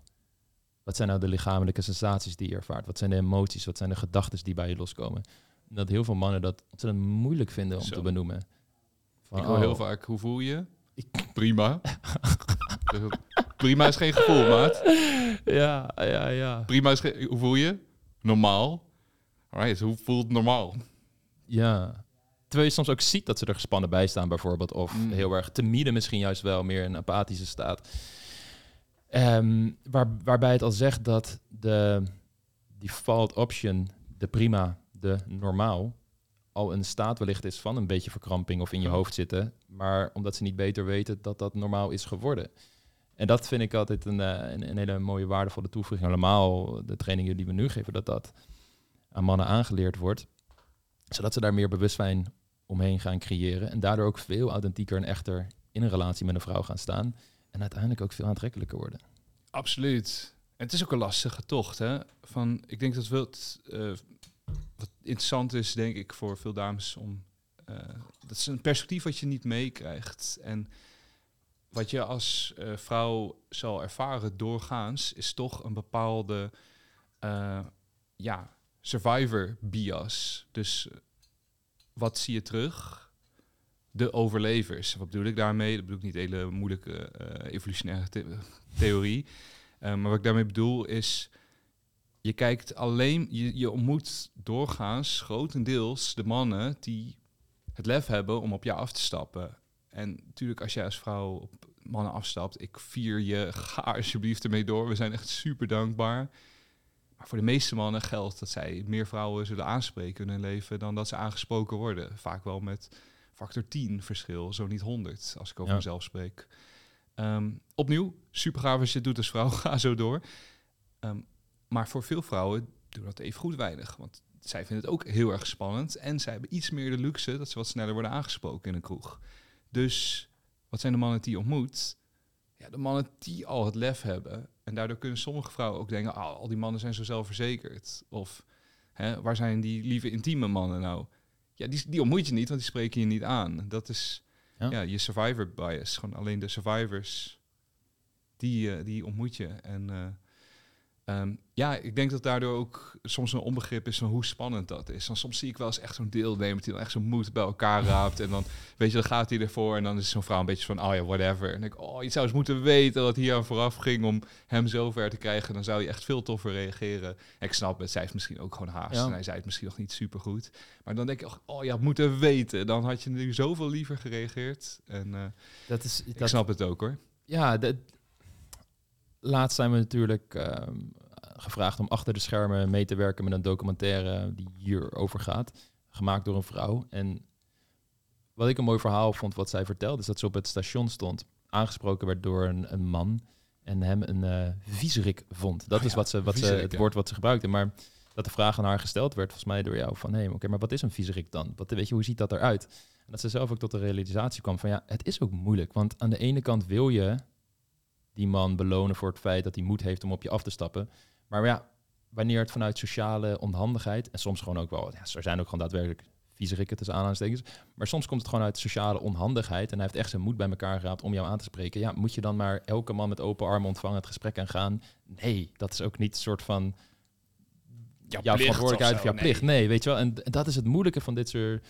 Wat zijn nou de lichamelijke sensaties die je ervaart? Wat zijn de emoties? Wat zijn de gedachten die bij je loskomen? En dat heel veel mannen dat ontzettend moeilijk vinden om Zo. te benoemen. Van, ik hoor oh, heel vaak, hoe voel je? Ik... Prima. Prima is geen gevoel, maat. Ja, ja, ja. Prima is geen... Hoe voel je? Normaal. Alright, hoe voelt normaal? Ja, Terwijl je soms ook ziet dat ze er gespannen bij staan, bijvoorbeeld. Of mm. heel erg timide misschien juist wel, meer in een apathische staat. Um, waar, waarbij het al zegt dat de default option, de prima, de normaal, al een staat wellicht is van een beetje verkramping of in je hoofd zitten. Maar omdat ze niet beter weten dat dat normaal is geworden. En dat vind ik altijd een, eh, een, een hele mooie waardevolle toevoeging. Allemaal de trainingen die we nu geven, dat dat aan mannen aangeleerd wordt zodat ze daar meer bewustzijn omheen gaan creëren. En daardoor ook veel authentieker en echter in een relatie met een vrouw gaan staan. En uiteindelijk ook veel aantrekkelijker worden. Absoluut. En het is ook een lastige tocht. Hè? Van, ik denk dat het, uh, wat interessant is, denk ik, voor veel dames om. Uh, dat is een perspectief wat je niet meekrijgt. En wat je als uh, vrouw zal ervaren doorgaans, is toch een bepaalde ja, survivor bias. Dus wat zie je terug? De overlevers. Wat bedoel ik daarmee? Dat bedoel ik niet hele moeilijke uh, evolutionaire theorie. Uh, maar wat ik daarmee bedoel is, je kijkt alleen, je, je ontmoet doorgaans grotendeels de mannen die het lef hebben om op jou af te stappen. En natuurlijk, als jij als vrouw op mannen afstapt, ik vier je, ga alsjeblieft ermee door. We zijn echt super dankbaar. Maar voor de meeste mannen geldt dat zij meer vrouwen zullen aanspreken in hun leven dan dat ze aangesproken worden. Vaak wel met factor 10 verschil, zo niet 100, als ik over Ja. mezelf spreek. Ehm, opnieuw, super gaaf als je het doet als vrouw, ga zo door. Ehm, maar voor veel vrouwen doen dat even goed weinig. Want zij vinden het ook heel erg spannend. En zij hebben iets meer de luxe dat ze wat sneller worden aangesproken in een kroeg. Dus wat zijn de mannen die je ontmoet? Ja, de mannen die al het lef hebben. En daardoor kunnen sommige vrouwen ook denken, ah, al die mannen zijn zo zelfverzekerd. Of hè, waar zijn die lieve intieme mannen nou? Ja, die, die ontmoet je niet, want die spreken je niet aan. Dat is Ja. ja. je survivor bias. Gewoon alleen de survivors, die, eh, die ontmoet je. En eh, ehm, ja, ik denk dat daardoor ook soms een onbegrip is van hoe spannend dat is. Dan soms zie ik wel eens echt zo'n deelnemer die dan echt zo'n moed bij elkaar raapt. En dan, weet je, dan gaat hij ervoor en dan is zo'n vrouw een beetje van, oh ja, whatever. En ik, oh, je zou eens moeten weten wat hier aan vooraf ging om hem zo ver te krijgen. Dan zou je echt veel toffer reageren. En ik snap het, zij heeft misschien ook gewoon haast. Ja. En hij zei het misschien nog niet super goed. Maar dan denk ik, oh, je had moeten weten. Dan had je nu zoveel liever gereageerd. En eh, Dat is, ik dat, snap het ook hoor. ja, dat, laatst zijn we natuurlijk ehm, gevraagd om achter de schermen mee te werken met een documentaire die hierover gaat, gemaakt door een vrouw. En wat ik een mooi verhaal vond wat zij vertelde, is dat ze op het station stond, aangesproken werd door een, een man en hem een eh viezerik vond. Dat Oh is wat ze, wat ze, het ja. woord wat ze gebruikte. Maar dat de vraag aan haar gesteld werd, volgens mij door jou, van hé, oké, maar wat is een viezerik dan? Wat, weet je, hoe ziet dat eruit? En dat ze zelf ook tot de realisatie kwam van ja, het is ook moeilijk. Want aan de ene kant wil je die man belonen voor het feit dat hij moed heeft om op je af te stappen. Maar ja, wanneer het vanuit sociale onhandigheid, en soms gewoon ook wel, ja, er zijn ook gewoon daadwerkelijk viezerikken tussen aanhalingstekens, maar soms komt het gewoon uit sociale onhandigheid en hij heeft echt zijn moed bij elkaar geraapt om jou aan te spreken. Ja, moet je dan maar elke man met open armen ontvangen, het gesprek aan gaan? Nee, dat is ook niet een soort van Ja, jouw verantwoordelijkheid of jouw plicht. Nee, weet je wel. En dat is het moeilijke van dit soort,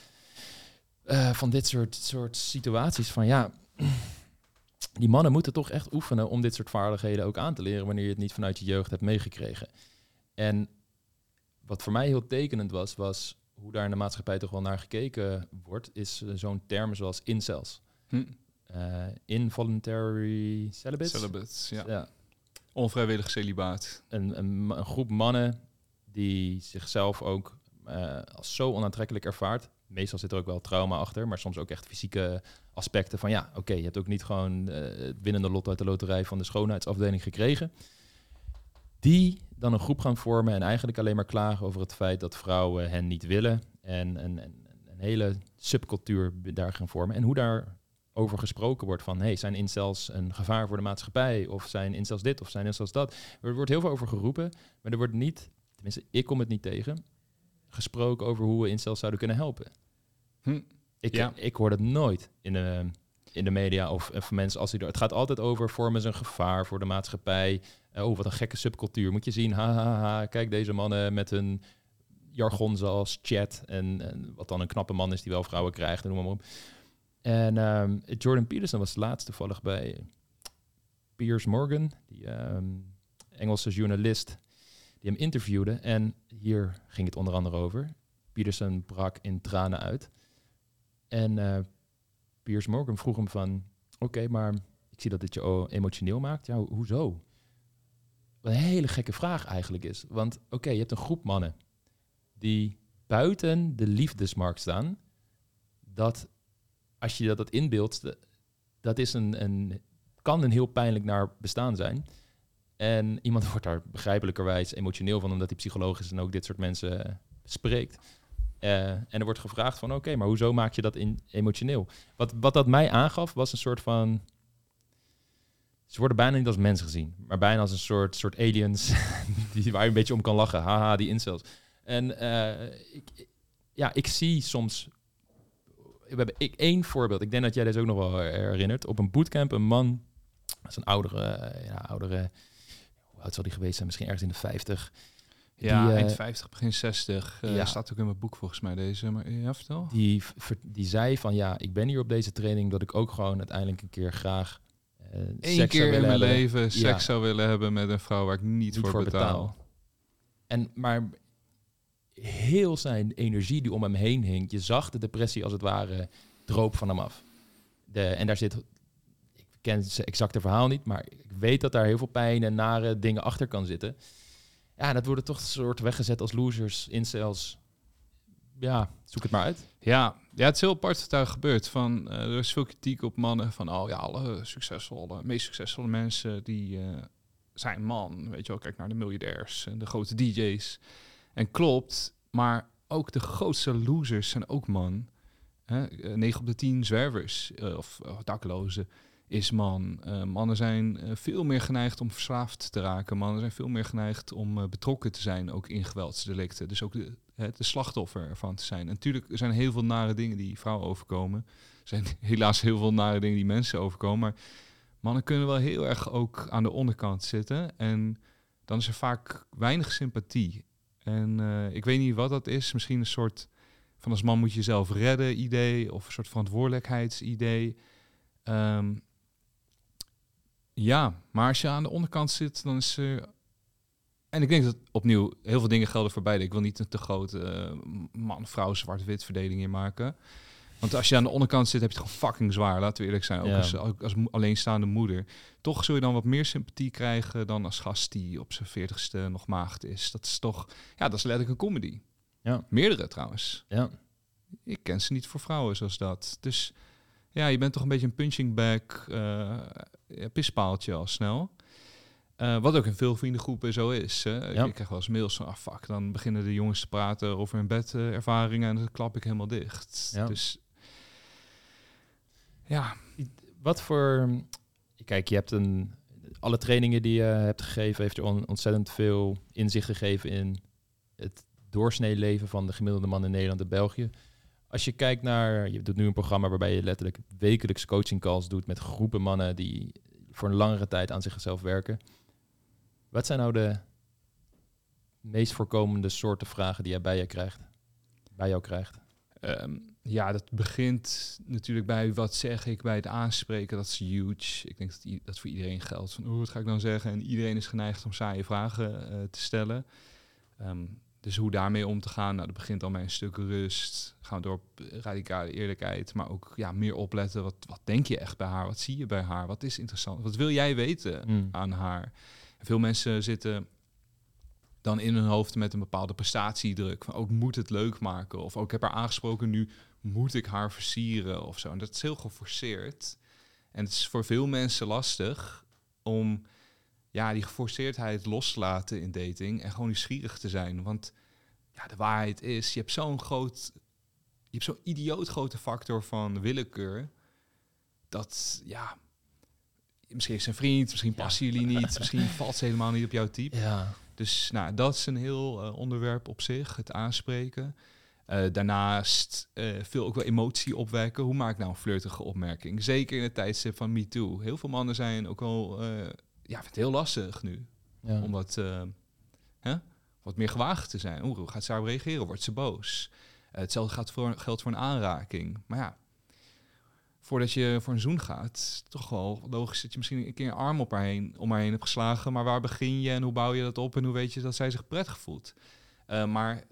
eh, van dit soort, soort situaties. Van ja, die mannen moeten toch echt oefenen om dit soort vaardigheden ook aan te leren wanneer je het niet vanuit je jeugd hebt meegekregen. En wat voor mij heel tekenend was, was hoe daar in de maatschappij toch wel naar gekeken wordt, is eh, zo'n term zoals incels. Hm. Eh, involuntary celibates. Celibates, ja. ja Onvrijwillig celibaat. een, een, groep mannen die zichzelf ook eh, als zo onaantrekkelijk ervaart. Meestal zit er ook wel trauma achter, maar soms ook echt fysieke aspecten van ja, oké, je hebt ook niet gewoon eh, het winnende lot uit de loterij van de schoonheidsafdeling gekregen. Die dan een groep gaan vormen en eigenlijk alleen maar klagen over het feit dat vrouwen hen niet willen. En een, een, hele subcultuur daar gaan vormen. En hoe daar over gesproken wordt van, hey, zijn incels een gevaar voor de maatschappij? Of zijn incels dit, of zijn incels dat? Er wordt heel veel over geroepen, maar er wordt niet, tenminste, ik kom het niet tegen, gesproken over hoe we incels zouden kunnen helpen. Hm. Ik, Ja. ik hoor dat nooit in de, in de media of van mensen als die er. Het gaat altijd over vormen ze een gevaar voor de maatschappij. Eh, oh, wat een gekke subcultuur. Moet je zien, ha, ha, ha. Kijk, deze mannen met hun jargon zoals chat en, en wat dan een knappe man is die wel vrouwen krijgt en noem maar op. En ehm, Jordan Peterson was laatst toevallig bij Piers Morgan, die ehm, Engelse journalist, hem interviewde. En hier ging het onder andere over. Peterson brak in tranen uit. En eh Piers Morgan vroeg hem van... Oké, maar ik zie dat dit je emotioneel maakt. Ja, ho- hoezo? Wat een hele gekke vraag eigenlijk is. Want oké, je hebt een groep mannen... die buiten de liefdesmarkt staan... dat als je dat, inbeeldt... dat is een, een, kan een heel pijnlijk naar bestaan zijn... En iemand wordt daar begrijpelijkerwijs emotioneel van... omdat hij psycholoog is en ook dit soort mensen eh, spreekt... Eh, en er wordt gevraagd van, oké, maar hoezo maak je dat in, emotioneel? Wat, wat dat mij aangaf, was een soort van... Ze worden bijna niet als mensen gezien, maar bijna als een soort, soort aliens die, waar je een beetje om kan lachen. Haha, die incels. En eh, ik, ja, ik zie soms... We hebben ik, één voorbeeld, ik denk dat jij deze ook nog wel herinnert. Op een bootcamp, een man, dat is een oudere, ja, oudere... Hoe oud zal die geweest zijn? Misschien ergens in de 50. Ja, Die, eh, eind 50, begin 60. eh, ja. Staat ook in mijn boek volgens mij deze. Maar ja, vertel. die, die zei van ja, ik ben hier op deze training dat ik ook gewoon uiteindelijk een keer graag eh Eén zou keer in mijn hebben, leven seks zou willen hebben met een vrouw waar ik niet, niet voor, betaal. En maar heel zijn energie die om hem heen hing. Je zag de depressie als het ware droop van hem af. De, en daar zit, ken het exacte verhaal niet, maar ik weet dat daar heel veel pijn en nare dingen achter kan zitten. Ja, dat worden toch een soort weggezet als losers, incels. Ja, zoek het maar uit. Ja, ja het is heel apart wat daar gebeurt. Van, eh, er is veel kritiek op mannen van, oh ja, alle succesvolle, meest succesvolle mensen die eh, zijn man. Weet je wel, kijk naar de miljardairs en de grote DJ's. En klopt, maar ook de grootste losers zijn ook man. Hè? 9 eh, op de 10 zwervers of, of daklozen is man. mannen zijn veel meer geneigd om verslaafd te raken. Mannen zijn veel meer geneigd om betrokken te zijn, ook in geweldsdelicten. Dus ook de, de slachtoffer ervan te zijn. En natuurlijk er zijn heel veel nare dingen die vrouwen overkomen. Er zijn helaas heel veel nare dingen die mensen overkomen. Maar mannen kunnen wel heel erg ook aan de onderkant zitten. En dan is er vaak weinig sympathie. En ik weet niet wat dat is. Misschien een soort van als man moet je jezelf redden idee. Of een soort verantwoordelijkheidsidee. Um, ja, maar als je aan de onderkant zit, dan is er en ik denk dat opnieuw heel veel dingen gelden voor beide. Ik wil niet een te grote uh, man-vrouw zwart-wit verdeling in maken. Want als je aan de onderkant zit, heb je het gewoon fucking zwaar. Laten we eerlijk zijn. Ook, ja. als, als alleenstaande moeder. Toch zul je dan wat meer sympathie krijgen dan als gast die op zijn veertigste nog maagd is. Dat is toch, ja, dat is letterlijk een comedy. Ja. Meerdere trouwens. Ja. Ik ken ze niet voor vrouwen zoals dat. Dus ja, je bent toch een beetje een punching bag, uh, pispaaltje al snel. Uh, wat ook in veel vriendengroepen zo is. Hè? Ik krijg wel eens mails van, ah fuck, dan beginnen de jongens te praten over hun bedervaringen en dan klap ik helemaal dicht. Ja. Dus ja. Wat voor, kijk, je hebt een, alle trainingen die je hebt gegeven, heeft je ontzettend veel inzicht gegeven in het doorsnee leven van de gemiddelde man in Nederland en België. Als je kijkt naar, je doet nu een programma waarbij je letterlijk wekelijks coaching calls doet met groepen mannen die voor een langere tijd aan zichzelf werken. Wat zijn nou de meest voorkomende soorten vragen die jij bij je krijgt? Bij jou krijgt? Ehm, ja, dat begint natuurlijk bij wat zeg ik bij het aanspreken. Dat is huge. Ik denk dat dat voor iedereen geldt. Van, hoe wat ga ik dan zeggen? En iedereen is geneigd om saaie vragen uh, te stellen. Ehm, dus hoe daarmee om te gaan, nou, dat begint al met een stuk rust. Gaan we door op radicale eerlijkheid, maar ook ja, meer opletten. Wat, wat denk je echt bij haar? Wat zie je bij haar? Wat is interessant? Wat wil jij weten mm. aan haar? Veel mensen zitten dan in hun hoofd met een bepaalde prestatiedruk. Van ook moet het leuk maken. Of ook ik heb haar aangesproken, nu moet ik haar versieren of zo. En dat is heel geforceerd. En het is voor veel mensen lastig om ja, die geforceerdheid los te laten in dating en gewoon nieuwsgierig te zijn. Want ja, de waarheid is, je hebt zo'n groot, je hebt zo'n idioot grote factor van willekeur. Dat ja, misschien is een vriend, misschien passen jullie niet, misschien valt ze helemaal niet op jouw type. Ja. Dus nou, dat is een heel uh, onderwerp op zich, het aanspreken. Uh, daarnaast uh, veel ook wel emotie opwekken. Hoe maak ik nou een flirtige opmerking? Zeker in het tijdstip van MeToo. Heel veel mannen zijn ook wel, ja, het heel lastig nu. Ja. Om wat, hè, wat meer gewaagd te zijn. hoe gaat ze reageren? Wordt ze boos? hetzelfde gaat voor, geldt voor een aanraking. Maar ja, voordat je voor een zoen gaat, toch wel logisch dat je misschien een keer een arm op haar heen, om haar heen hebt geslagen. Maar waar begin je en hoe bouw je dat op en hoe weet je dat zij zich prettig voelt? Uh, maar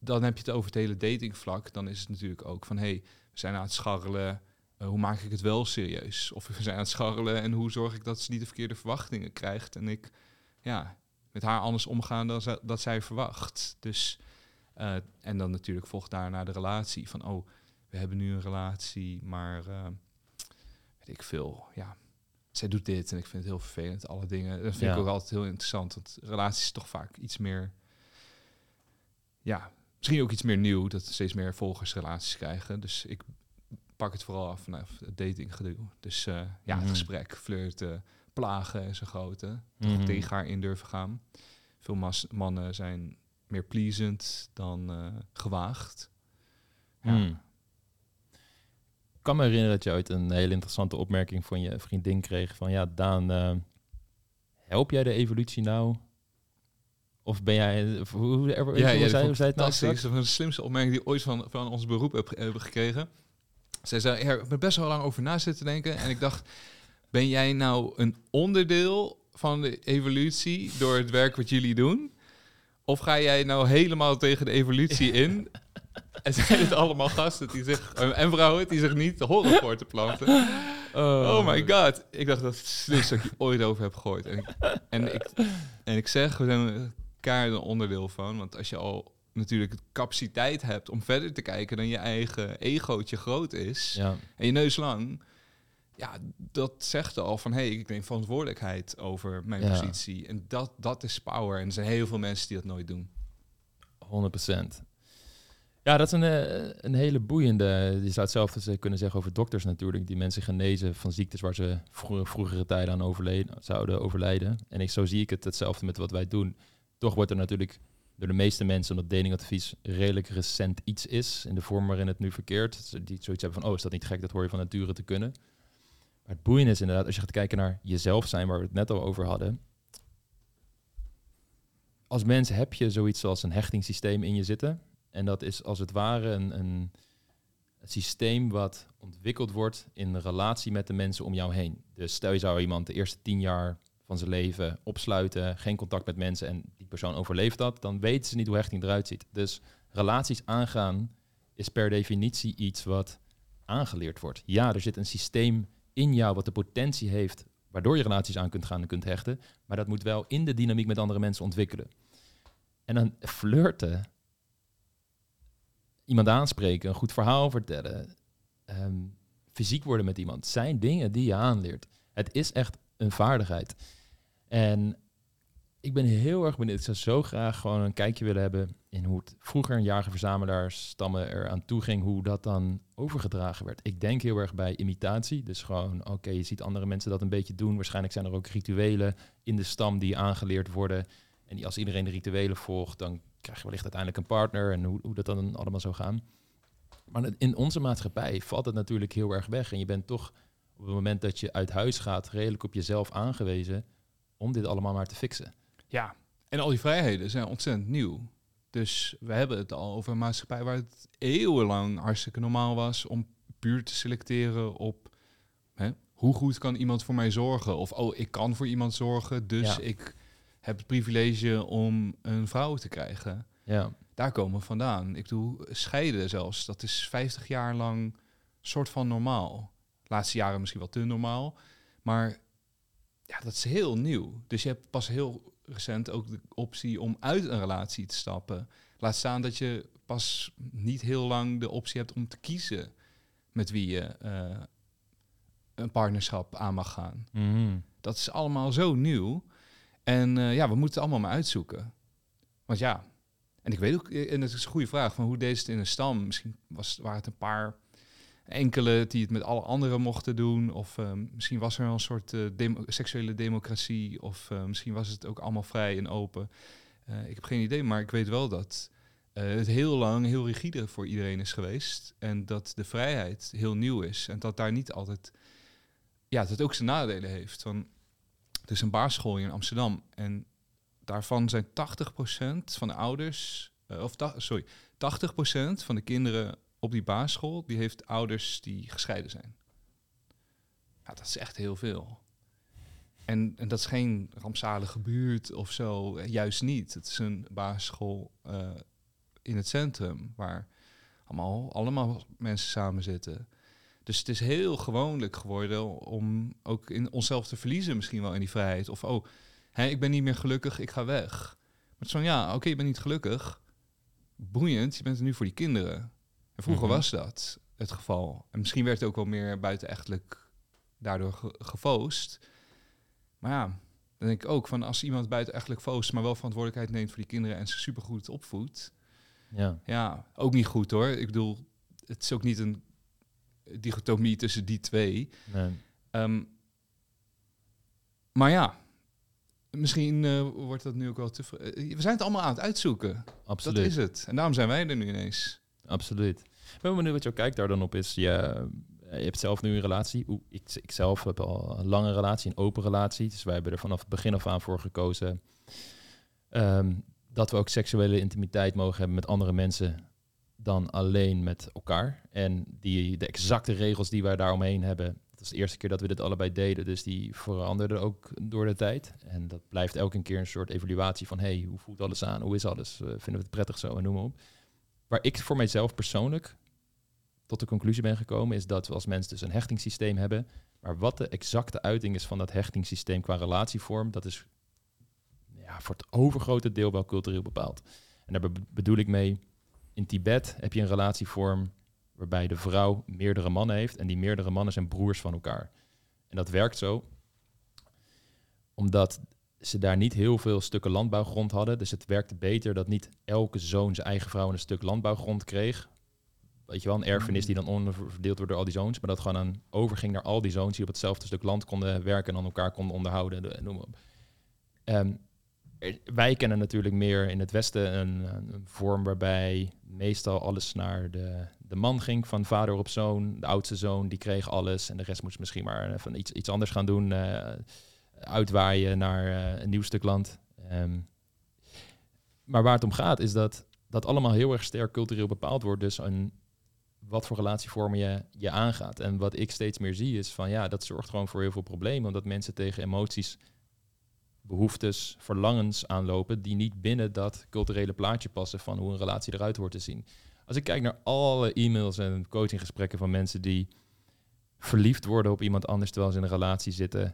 dan heb je het over het hele datingvlak. Dan is het natuurlijk ook van, hey, we zijn aan het scharrelen. Uh, hoe maak ik het wel serieus? Of we zijn aan het scharrelen en hoe zorg ik dat ze niet de verkeerde verwachtingen krijgt? En ik, ja, met haar anders omgaan dan ze, dat zij verwacht. Dus, uh, en dan natuurlijk volgt daarna de relatie van, oh, we hebben nu een relatie, maar uh, weet ik veel, ja, zij doet dit en ik vind het heel vervelend, alle dingen. Dat vind ik ook altijd heel interessant, want relaties is toch vaak iets meer, ja, misschien ook iets meer nieuw, dat steeds meer volgers relaties krijgen. Dus ik pak het vooral af vanaf het datinggedoe. Dus uh, ja, het mhm. gesprek, flirten, plagen en zo grote. Mm tegen haar in durven gaan. Veel mannen zijn meer pleasant dan uh, gewaagd. Ja. Mm kan me herinneren dat je ooit een hele interessante opmerking van je vriendin kreeg. Van ja, Daan, uh, help jij de evolutie nou? Of ben jij... Hoe, hoe, hoe, ja, zei, hoe zei het nou? Dat is de slimste opmerking die ooit van, van ons beroep heb, hebben gekregen. Zij zei, ja, ik er best wel lang over na zitten denken. En ik dacht, ben jij nou een onderdeel van de evolutie door het werk wat jullie doen? Of ga jij nou helemaal tegen de evolutie in? En zijn het allemaal gasten die zich, en vrouwen die zich niet horen voor te planten? Oh my god. Ik dacht dat het slimste dat ik ooit over heb gegooid. En ik, en ik, en ik zeg, we zijn elkaar een onderdeel van. Want als je al natuurlijk capaciteit hebt om verder te kijken dan je eigen egootje groot is Ja. en je neus lang, ja, dat zegt al van hé, hey, ik neem verantwoordelijkheid over mijn Ja. positie. En dat, dat is power. En er zijn heel veel mensen die dat nooit doen. 100%. Ja, dat is een, eh, een hele boeiende. Je zou hetzelfde kunnen zeggen over dokters natuurlijk, die mensen genezen van ziektes waar ze vroeger, vroegere tijden aan overleden, zouden overlijden. En ik, zo zie ik het hetzelfde met wat wij doen. Toch wordt er natuurlijk door de meeste mensen, omdat datingadvies redelijk recent iets is, in de vorm waarin het nu verkeert, die zoiets hebben van, oh, is dat niet gek, dat hoor je van nature te kunnen. Maar het boeiende is inderdaad, als je gaat kijken naar jezelf zijn, waar we het net al over hadden. Als mens heb je zoiets als een hechtingssysteem in je zitten. En dat is als het ware een, een systeem wat ontwikkeld wordt in relatie met de mensen om jou heen. Dus stel je zou iemand de eerste tien jaar van zijn leven opsluiten, geen contact met mensen en die persoon overleeft dat, dan weten ze niet hoe hechting eruit ziet. Dus relaties aangaan is per definitie iets wat aangeleerd wordt. Ja, er zit een systeem in jou wat de potentie heeft waardoor je relaties aan kunt gaan en kunt hechten, maar dat moet wel in de dynamiek met andere mensen ontwikkelen. En dan flirten, iemand aanspreken, een goed verhaal vertellen, ehm, fysiek worden met iemand, zijn dingen die je aanleert. Het is echt een vaardigheid. En ik ben heel erg benieuwd. Ik zou zo graag gewoon een kijkje willen hebben in hoe het vroeger een jager-verzamelaarsstammen er aan toe ging, hoe dat dan overgedragen werd. Ik denk heel erg bij imitatie. Dus gewoon, oké, je ziet andere mensen dat een beetje doen. Waarschijnlijk zijn er ook rituelen in de stam die aangeleerd worden. En die, als iedereen de rituelen volgt, dan krijg je wellicht uiteindelijk een partner en hoe, hoe dat dan allemaal zou gaan. Maar in onze maatschappij valt het natuurlijk heel erg weg. En je bent toch op het moment dat je uit huis gaat, redelijk op jezelf aangewezen om dit allemaal maar te fixen. Ja, en al die vrijheden zijn ontzettend nieuw. Dus we hebben het al over een maatschappij waar het eeuwenlang hartstikke normaal was om puur te selecteren op hè, hoe goed kan iemand voor mij zorgen? Of oh, ik kan voor iemand zorgen, dus Ja. ik heb het privilege om een vrouw te krijgen. Ja, Daar komen we vandaan. Ik doe scheiden zelfs. Dat is 50 jaar lang soort van normaal. Laatste jaren misschien wel te normaal. Maar ja, dat is heel nieuw. Dus je hebt pas heel recent ook de optie om uit een relatie te stappen. Laat staan dat je pas niet heel lang de optie hebt om te kiezen met wie je eh, een partnerschap aan mag gaan. Mhm. Dat is allemaal zo nieuw. En eh, ja, we moeten het allemaal maar uitzoeken. Want ja, en ik weet ook, eh, en dat is een goede vraag, van hoe deed het in een stam? Misschien was, waren het een paar enkele die het met alle anderen mochten doen. Of eh, misschien was er een soort eh, demo- seksuele democratie. Of eh, misschien was het ook allemaal vrij en open. Ik heb geen idee, maar ik weet wel dat het heel lang heel rigide voor iedereen is geweest. En dat de vrijheid heel nieuw is. En dat daar niet altijd... Ja, dat het ook zijn nadelen heeft. Van, er is een basisschool in Amsterdam. En daarvan zijn 80% van de ouders... of sorry, 80% van de kinderen op die basisschool... die heeft ouders die gescheiden zijn. Ja, dat is echt heel veel. En, en dat is geen rampzalige buurt of zo, eh, juist niet. Het is een basisschool eh, in het centrum waar allemaal, allemaal mensen samen zitten. Dus het is heel gewoonlijk geworden om ook in onszelf te verliezen, misschien wel in die vrijheid. Of oh, hè, ik ben niet meer gelukkig, ik ga weg. Maar het ja, oké, je bent niet gelukkig. Boeiend, je bent er nu voor die kinderen. En vroeger Mhm. was dat het geval. En misschien werd het ook wel meer buitenechtelijk daardoor ge gefoost. Maar ja, dan denk ik ook van als iemand buitenechtelijk foost, maar wel verantwoordelijkheid neemt voor die kinderen en ze supergoed opvoedt. ja. Ja, ook niet goed hoor. Ik bedoel, het is ook niet een dichotomie tussen die twee. Nee. Ehm, maar ja, misschien eh, wordt dat nu ook wel te... eh, We zijn het allemaal aan het uitzoeken. absoluut. Dat is het. En daarom zijn wij er nu ineens. Absoluut. Ik ben benieuwd wat jouw kijk daar dan op is. Je, je hebt zelf nu een relatie. Ik, ik zelf heb al een lange relatie, een open relatie. Dus wij hebben er vanaf het begin af aan voor gekozen... ehm, dat we ook seksuele intimiteit mogen hebben met andere mensen dan alleen met elkaar. En die, de exacte regels die wij daaromheen hebben, dat was de eerste keer dat we dit allebei deden, dus die veranderde ook door de tijd. En dat blijft elke keer een soort evaluatie van, hey, hoe voelt alles aan? Hoe is alles? Uh, vinden we het prettig zo? En noem maar op. Waar ik voor mijzelf persoonlijk tot de conclusie ben gekomen, is dat we als mensen dus een hechtingssysteem hebben. Maar wat de exacte uiting is van dat hechtingssysteem qua relatievorm, dat is ja, voor het overgrote deel wel cultureel bepaald. En daar bedoel ik mee, in Tibet heb je een relatievorm waarbij de vrouw meerdere mannen heeft en die meerdere mannen zijn broers van elkaar. En dat werkt zo omdat ze daar niet heel veel stukken landbouwgrond hadden. Dus het werkte beter dat niet elke zoon zijn eigen vrouw een stuk landbouwgrond kreeg. Weet je wel, een erfenis die dan onderverdeeld wordt door al die zoons. Maar dat gewoon aan overging naar al die zoons die op hetzelfde stuk land konden werken en aan elkaar konden onderhouden. Noem maar. Um, wij kennen natuurlijk meer in het Westen een, een, vorm waarbij meestal alles naar de, de man ging, van vader op zoon. De oudste zoon die kreeg alles en de rest moest misschien maar van iets, iets anders gaan doen. Uh, uitwaaien naar uh, een nieuw stuk land. Um, maar waar het om gaat is dat dat allemaal heel erg sterk cultureel bepaald wordt. Dus een, wat voor relatievormen je, je aangaat. En wat ik steeds meer zie is van ja, dat zorgt gewoon voor heel veel problemen. Omdat mensen tegen emoties behoeftes, verlangens aanlopen die niet binnen dat culturele plaatje passen van hoe een relatie eruit hoort te zien. Als ik kijk naar alle e-mails en coachinggesprekken van mensen die verliefd worden op iemand anders terwijl ze in een relatie zitten,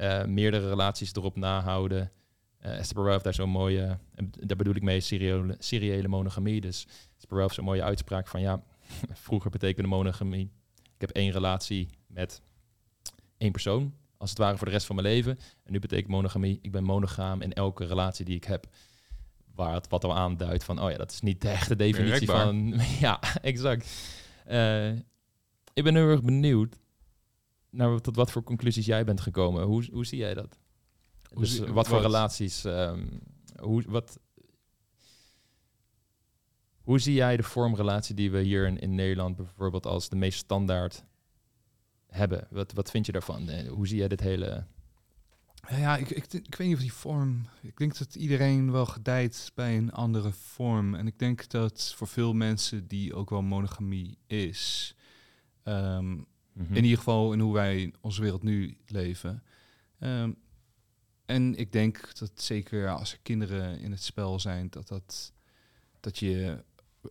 uh, meerdere relaties erop nahouden. Uh, Esther Perel heeft daar zo'n mooie, en daar bedoel ik mee seriële, seriële monogamie. Dus Esther Perel heeft zo'n mooie uitspraak van ja, vroeger betekende monogamie, ik heb één relatie met één persoon als het ware voor de rest van mijn leven. En nu betekent monogamie, ik ben monogaam in elke relatie die ik heb. Waar het wat al aanduidt van, oh ja, dat is niet de echte definitie van... ja, exact. Uh, ik ben heel erg benieuwd naar tot wat voor conclusies jij bent gekomen. Hoe, hoe zie jij dat? Hoe dus wat, voor relaties, um, hoe, wat, hoe zie jij de vormrelatie die we hier in, in Nederland bijvoorbeeld als de meest standaard hebben. Wat, wat vind je daarvan? Eh, hoe zie jij dit hele... Ja, ik, ik, ik weet niet of die vorm... Ik denk dat iedereen wel gedijt bij een andere vorm. En ik denk dat voor veel mensen die ook wel monogamie is... Ehm, mhm. In ieder geval in hoe wij in onze wereld nu leven. Um, en ik denk dat zeker als er kinderen in het spel zijn, dat, dat, dat je,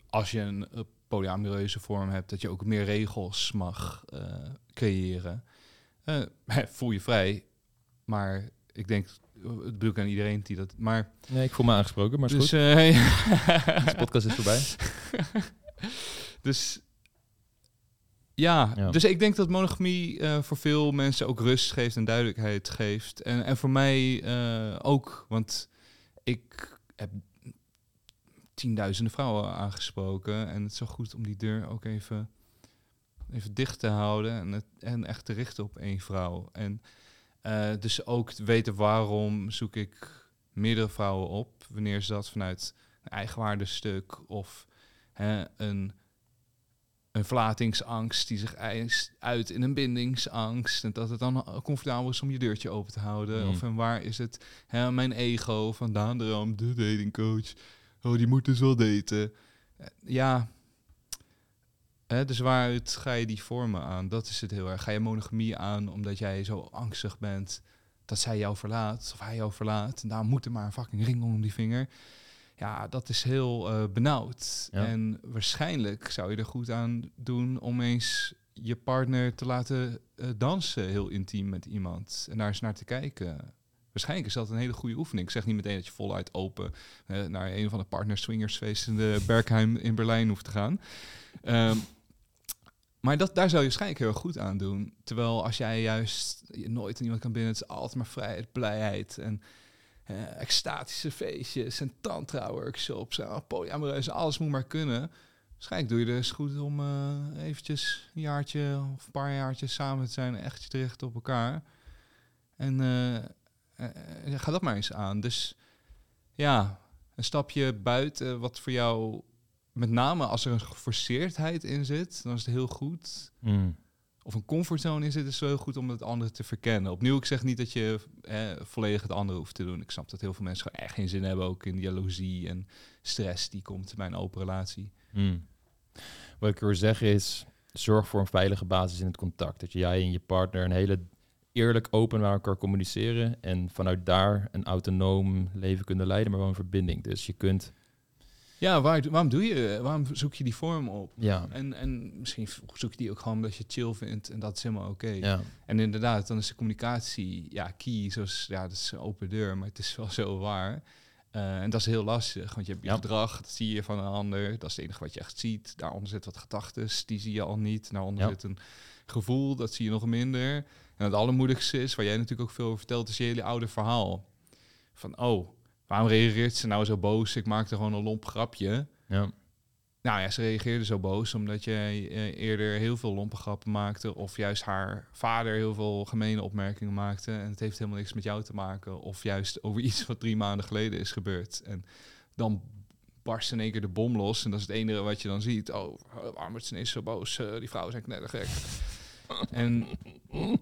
als je een polyamoreuze vorm hebt, dat je ook meer regels mag uh, creëren. Uh, voel je vrij, maar ik denk, het bedoel ik aan iedereen die dat. Maar nee, ik voel me aangesproken, maar dus, goed. Uh, Deze podcast is voorbij. dus ja, ja, dus ik denk dat monogamie uh, voor veel mensen ook rust geeft en duidelijkheid geeft. En, en voor mij uh, ook, want ik heb tienduizenden vrouwen aangesproken. En het is zo goed om die deur ook even, even dicht te houden en, het, en echt te richten op één vrouw. En uh, dus ook weten waarom zoek ik meerdere vrouwen op, wanneer ze dat vanuit een eigenwaardestuk of hè, een, een verlatingsangst die zich eist uit in een bindingsangst. En dat het dan comfortabel is om je deurtje open te houden. Mm. Of en waar is het hè, mijn ego van Daan de de datingcoach oh, die moet dus wel daten. Eh, ja, hè, dus waaruit ga je die vormen aan? Dat is het heel erg. Ga je monogamie aan omdat jij zo angstig bent dat zij jou verlaat of hij jou verlaat. En daar moet er maar een fucking ring om die vinger. Ja, dat is heel uh, benauwd. En waarschijnlijk zou je er goed aan doen om eens je partner te laten uh, dansen heel intiem met iemand en daar eens naar te kijken. Waarschijnlijk is dat een hele goede oefening. Ik zeg niet meteen dat je voluit open uh, naar een van de partner swingersfeest in de Bergheim in Berlijn hoeft te gaan. Um, maar dat, daar zou je waarschijnlijk heel goed aan doen. Terwijl als jij juist je nooit iemand kan binnen, het is altijd maar vrijheid, blijheid en uh, extatische feestjes en tantra-workshops, uh, polyamoreuze, alles moet maar kunnen. Waarschijnlijk doe je dus goed om uh, eventjes een jaartje of een paar jaartjes samen te zijn, echt te richten op elkaar. En uh, ga dat maar eens aan. Dus ja, een stapje buiten wat voor jou, met name als er een geforceerdheid in zit, dan is het heel goed. Hmm. Of een comfortzone in zit, is heel goed om het andere te verkennen. Opnieuw, ik zeg niet dat je volledig het andere hoeft te doen. Ik snap dat heel veel mensen gewoon echt geen zin hebben, ook in jaloezie en stress die komt bij een open relatie. Hmm. Wat ik wil zeggen is, zorg voor een veilige basis in het contact. Dat jij en je partner een hele eerlijk open naar elkaar communiceren en vanuit daar een autonoom leven kunnen leiden, maar wel een verbinding. Dus je kunt Ja, waar, waarom doe je, waarom zoek je die vorm op? ja, En, en misschien zoek je die ook gewoon omdat je chill vindt en dat is helemaal oké. ja, En inderdaad, dan is de communicatie, ja, key, zoals, ja, dat is een open deur, maar het is wel zo waar. Eh, en dat is heel lastig, want je hebt je Ja. gedrag, dat zie je van een ander, dat is het enige wat je echt ziet. Daaronder zit wat gedachten, die zie je al niet. Daaronder Ja. zit een gevoel, dat zie je nog minder. En het allermoedigste is, waar jij natuurlijk ook veel over vertelt, is je hele oude verhaal. Van, oh, waarom reageert ze nou zo boos? Ik maakte gewoon een lomp grapje. ja, Nou ja, ze reageerde zo boos omdat jij eh, eerder heel veel lompe grappen maakte. Of juist haar vader heel veel gemene opmerkingen maakte. En het heeft helemaal niks met jou te maken. Of juist over iets wat drie maanden geleden is gebeurd. En dan barst in één keer de bom los. En dat is het enige wat je dan ziet. Oh, waarom is ze ineens zo boos? Eh, die vrouw is echt net gek. En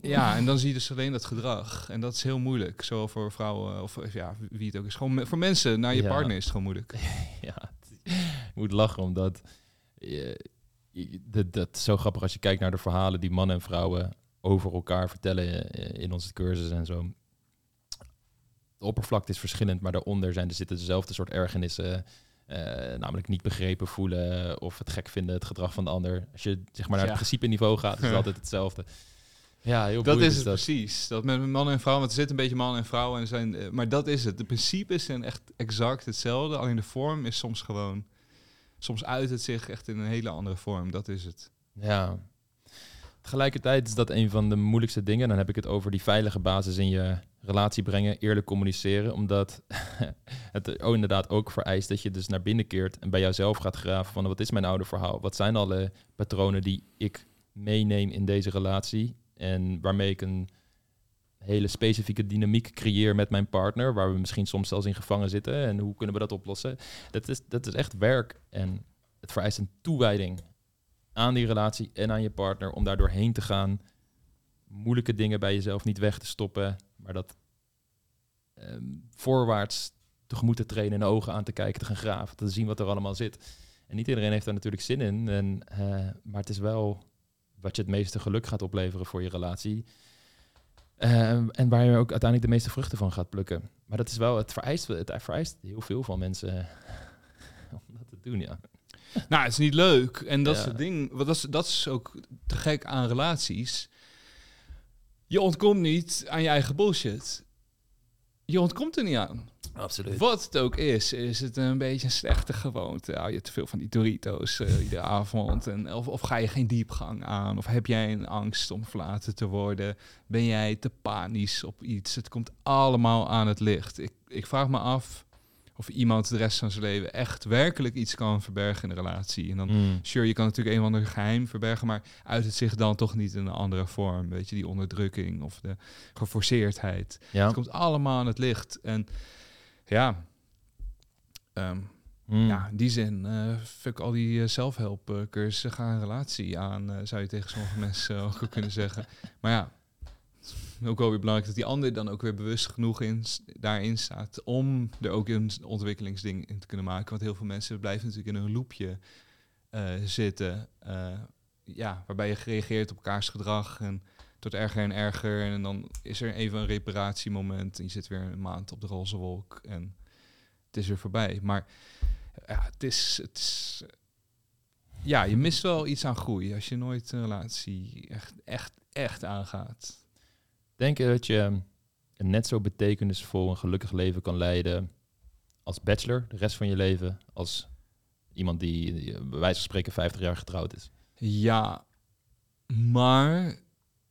ja, en dan zie je dus alleen dat gedrag. En dat is heel moeilijk. Zowel voor vrouwen of ja, wie het ook is. Gewoon me- voor mensen, naar je Ja. partner is het gewoon moeilijk. ja. Je moet lachen omdat je, je- dat, dat is zo grappig als je kijkt naar de verhalen die mannen en vrouwen over elkaar vertellen eh, in onze cursus en zo. De oppervlakte is verschillend, maar daaronder zijn er zitten dezelfde soort ergernissen. Eh, namelijk niet begrepen voelen of het gek vinden, het gedrag van de ander. Als je zeg maar naar Ja. het principe niveau gaat, is het altijd hetzelfde. Ja, heel Dat is het dat. precies. Dat met mannen en vrouwen, want er zit een beetje mannen en vrouwen en zijn, eh, maar dat is het. De principes zijn echt exact hetzelfde, alleen de vorm is soms gewoon, soms uit het zich echt in een hele andere vorm. Dat is het. Ja. Tegelijkertijd is dat een van de moeilijkste dingen. Dan heb ik het over die veilige basis in je relatie brengen, eerlijk communiceren. Omdat het oh, inderdaad ook vereist dat je dus naar binnen keert en bij jouzelf gaat graven van wat is mijn oude verhaal? Wat zijn alle patronen die ik meeneem in deze relatie? En waarmee ik een hele specifieke dynamiek creëer met mijn partner, waar we misschien soms zelfs in gevangen zitten. En hoe kunnen we dat oplossen? Dat is, dat is echt werk en het vereist een toewijding aan die relatie en aan je partner om daar doorheen te gaan. Moeilijke dingen bij jezelf niet weg te stoppen, maar dat ehm, voorwaarts tegemoet te trainen, ogen aan te kijken, te gaan graven, te zien wat er allemaal zit. En niet iedereen heeft daar natuurlijk zin in, en, eh, maar het is wel wat je het meeste geluk gaat opleveren voor je relatie. Ehm, en waar je ook uiteindelijk de meeste vruchten van gaat plukken. Maar dat is wel, het vereist, het vereist heel veel van mensen om dat te doen, ja. Nou, het is niet leuk. En dat is Ja. het ding, wat dat is, dat is ook te gek aan relaties. Je ontkomt niet aan je eigen bullshit. Je ontkomt er niet aan. Absoluut. Wat het ook is, is het een beetje een slechte gewoonte. Hou je te veel van die Doritos eh, iedere avond? En, of, of ga je geen diepgang aan? Of heb jij een angst om verlaten te worden? Ben jij te panisch op iets? Het komt allemaal aan het licht. Ik, ik vraag me af of iemand de rest van zijn leven echt werkelijk iets kan verbergen in een relatie. En dan, Mm. sure, je kan natuurlijk een of ander geheim verbergen, maar uit het zich dan toch niet in een andere vorm. Weet je, die onderdrukking of de geforceerdheid. Ja. Het komt allemaal aan het licht. En ja, ehm, Mm. ja in die zin, eh fuck al die uh, zelfhelpcursussen, ga een relatie aan, eh, zou je tegen sommige mensen ook kunnen zeggen. Maar ja, ook wel weer belangrijk dat die ander dan ook weer bewust genoeg in, daarin staat om er ook een ontwikkelingsding in te kunnen maken. Want heel veel mensen blijven natuurlijk in een loopje eh, zitten, eh, ja, waarbij je gereageerd op elkaars gedrag en tot erger en erger. En dan is er even een reparatiemoment en je zit weer een maand op de roze wolk en het is weer voorbij. Maar ja, het is, het is ja, je mist wel iets aan groei als je nooit een relatie echt, echt, echt aangaat. Denk je dat je een net zo betekenisvol en gelukkig leven kan leiden als bachelor de rest van je leven, als iemand die, bij wijze van spreken 50 jaar getrouwd is? Ja, maar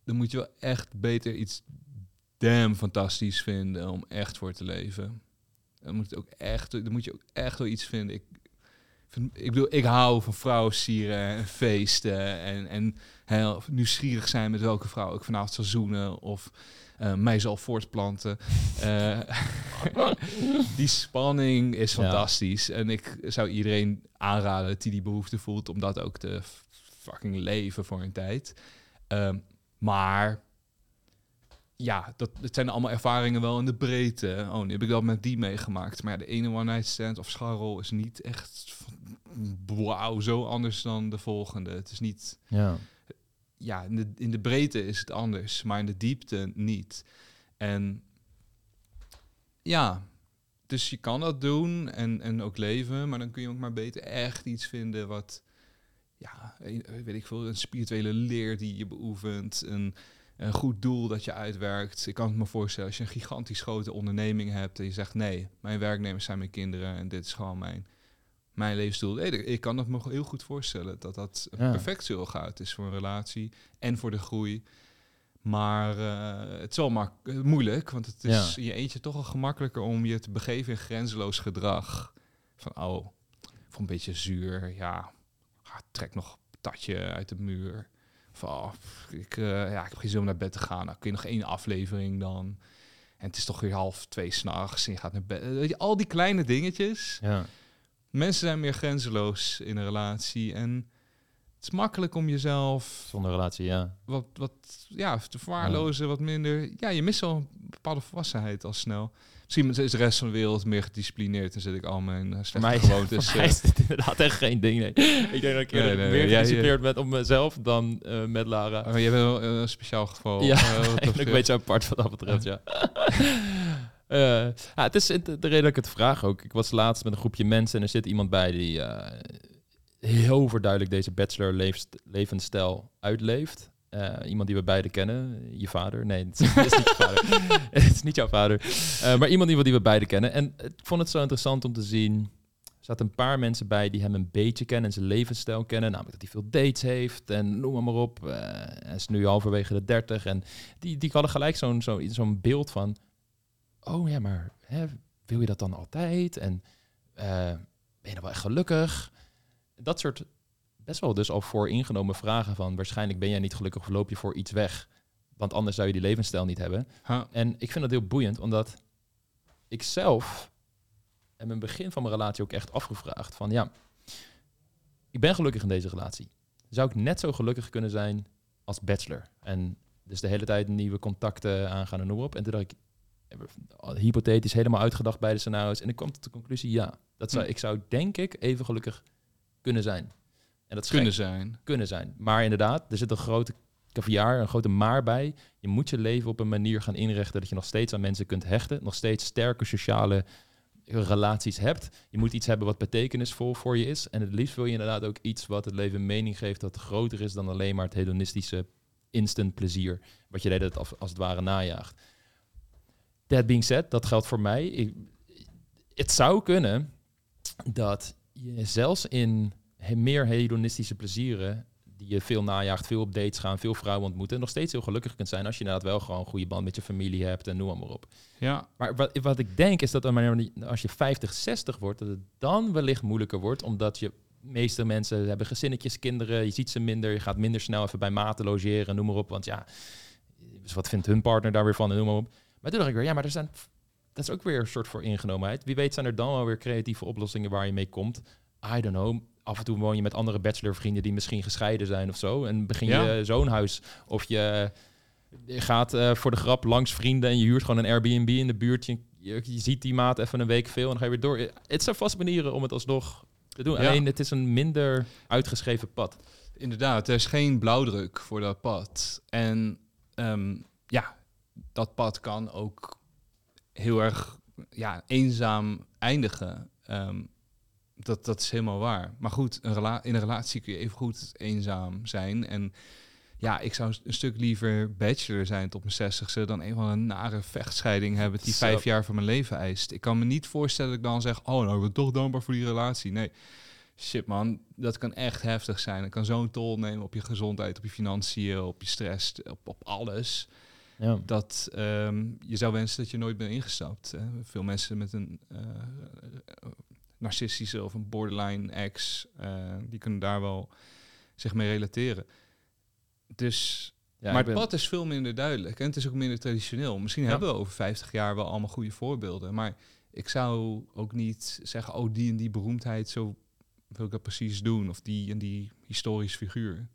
dan moet je wel echt beter iets damn fantastisch vinden om echt voor te leven. Dan moet, het ook echt, dan moet je ook echt wel iets vinden. Ik, ik bedoel, ik hou van vrouwen sieren en feesten en, en heel nieuwsgierig zijn met welke vrouw ik vanavond zal zoenen of eh, mij zal voortplanten. Eh, die spanning is Ja. fantastisch. En ik zou iedereen aanraden die die behoefte voelt om dat ook te fucking leven voor een tijd. Ehm, maar ja, dat, dat zijn allemaal ervaringen wel in de breedte. Oh, nu heb ik dat met die meegemaakt. Maar ja, de ene one night stand of scharrel is niet echt wauw, zo anders dan de volgende. Het is niet, Ja. ja, in de, in de breedte is het anders, maar in de diepte niet. En ja, dus je kan dat doen en, en ook leven, maar dan kun je ook maar beter echt iets vinden wat, ja, weet ik veel, een spirituele leer die je beoefent, een, een goed doel dat je uitwerkt. Ik kan het me voorstellen, als je een gigantisch grote onderneming hebt en je zegt, nee, mijn werknemers zijn mijn kinderen en dit is gewoon mijn, mijn levensdoel. Nee, ik kan het me heel goed voorstellen dat dat Ja. perfect zo gaat is voor een relatie en voor de groei. Maar eh, het is wel mak- eh, moeilijk, want het is Ja. in je eentje toch wel gemakkelijker om je te begeven in grenzeloos gedrag. Van, oh, voor een beetje zuur, ja, ah, trek nog een patatje uit de muur. Van, oh, ik, eh, ja, ik heb geen zin om naar bed te gaan. Nou, kun je nog één aflevering dan. En het is toch weer half twee s'nachts en je gaat naar bed. Weet je, al die kleine dingetjes. Ja. Mensen zijn meer grenzeloos in een relatie. En het is makkelijk om jezelf Zonder relatie, ja. wat, wat ja, te verwaarlozen, wat minder. Ja, je mist wel een bepaalde volwassenheid al snel. Misschien is de rest van de wereld meer gedisciplineerd en zet ik al mijn uh, Voor slechte mij, gewoontes. voor mij eh, is dit inderdaad echt geen ding, nee. Ik denk dat ik Nee, nee, meer gedisciplineerd ben op mezelf dan eh, met Lara. oh, jij bent wel een speciaal geval. Ja, eh, Eigenlijk een beetje apart wat dat betreft, ja. Eh, ja, het is de de reden dat ik het vraag ook. Ik was laatst met een groepje mensen en er zit iemand bij die eh, heel overduidelijk deze bachelor leefst- levensstijl uitleeft. Eh, iemand die we beiden kennen. Je vader. Nee, het is, niet vader. het is niet jouw vader. Eh, maar iemand die, we beiden kennen. En ik vond het zo interessant om te zien. Er zaten een paar mensen bij die hem een beetje kennen en zijn levensstijl kennen. Namelijk dat hij veel dates heeft en noem maar, op. Eh, hij is nu halverwege de dertig. En die, die hadden gelijk zo'n zo, beeld van... Oh ja, maar hè, wil je dat dan altijd? En ben je dan wel echt gelukkig? Dat soort best wel dus al vooringenomen vragen van... waarschijnlijk ben jij niet gelukkig of loop je voor iets weg. Want anders zou je die levensstijl niet hebben. En ik vind dat heel boeiend, omdat ik zelf heb het begin van mijn relatie ook echt afgevraagd van ja, ik ben gelukkig in deze relatie. Zou ik net zo gelukkig kunnen zijn als bachelor? En dus de hele tijd nieuwe contacten aangaan en noem op. En toen dacht ik, hypothetisch helemaal uitgedacht bij de scenario's. En ik kwam tot de conclusie, ja, dat zou, Hm. ik zou denk ik even gelukkig kunnen zijn. En dat kunnen gek zijn. kunnen zijn. Maar inderdaad, er zit een grote caviar, een grote maar bij. Je moet je leven op een manier gaan inrichten dat je nog steeds aan mensen kunt hechten. Nog steeds sterke sociale relaties hebt. Je moet iets hebben wat betekenisvol voor je is. En het liefst wil je inderdaad ook iets wat het leven mening geeft dat groter is dan alleen maar het hedonistische instant plezier. Wat je de hele tijd als, als het ware najaagt. That being said, dat geldt voor mij. Ik, het zou kunnen dat je zelfs in meer hedonistische plezieren die je veel najaagt, veel op dates gaan, veel vrouwen ontmoeten, nog steeds heel gelukkig kunt zijn als je inderdaad wel gewoon een goede band met je familie hebt en noem maar op. Ja, Maar wat, wat ik denk is dat als je 50, 60 wordt, dat het dan wellicht moeilijker wordt, omdat je meeste mensen hebben gezinnetjes, kinderen, je ziet ze minder, je gaat minder snel even bij maten logeren, noem maar op, want ja, dus wat vindt hun partner daar weer van en noem maar op. Maar toen dacht ik weer, ja, maar er zijn, dat is ook weer een soort voor ingenomenheid. Wie weet zijn er dan wel weer creatieve oplossingen waar je mee komt. I don't know. Af en toe woon je met andere bachelorvrienden die misschien gescheiden zijn of zo. En begin Ja. je zo'n huis. Of je, je gaat eh, voor de grap langs vrienden en je huurt gewoon een Airbnb in de buurt. Je, je, je ziet die maat even een week veel en dan ga je weer door. Het zijn vast manieren om het alsnog te doen. Ja. Alleen het is een minder uitgeschreven pad. inderdaad. Er is geen blauwdruk voor dat pad. En ehm, ja, dat pad kan ook heel erg ja, eenzaam eindigen. Ehm, dat, dat is helemaal waar. Maar goed, een rela in een relatie kun je even goed eenzaam zijn. En ja, ik zou een stuk liever bachelor zijn tot mijn zestigste... dan een van een nare vechtscheiding hebben die vijf jaar van mijn leven eist. Ik kan me niet voorstellen dat ik dan zeg... oh, nou, ik ben toch dankbaar voor die relatie. Nee, shit man, dat kan echt heftig zijn. Het kan zo'n tol nemen op je gezondheid, op je financiën, op je stress, op, op alles Ja. dat ehm, je zou wensen dat je nooit bent ingestapt. Hè. Veel mensen met een eh, narcistische of een borderline ex, eh, die kunnen daar wel zich mee relateren. Dus, Ja, maar het pad is veel minder duidelijk en het is ook minder traditioneel. Misschien Ja. hebben we over 50 jaar wel allemaal goede voorbeelden, maar ik zou ook niet zeggen, oh die en die beroemdheid, zo wil ik dat precies doen, of die en die historisch figuur.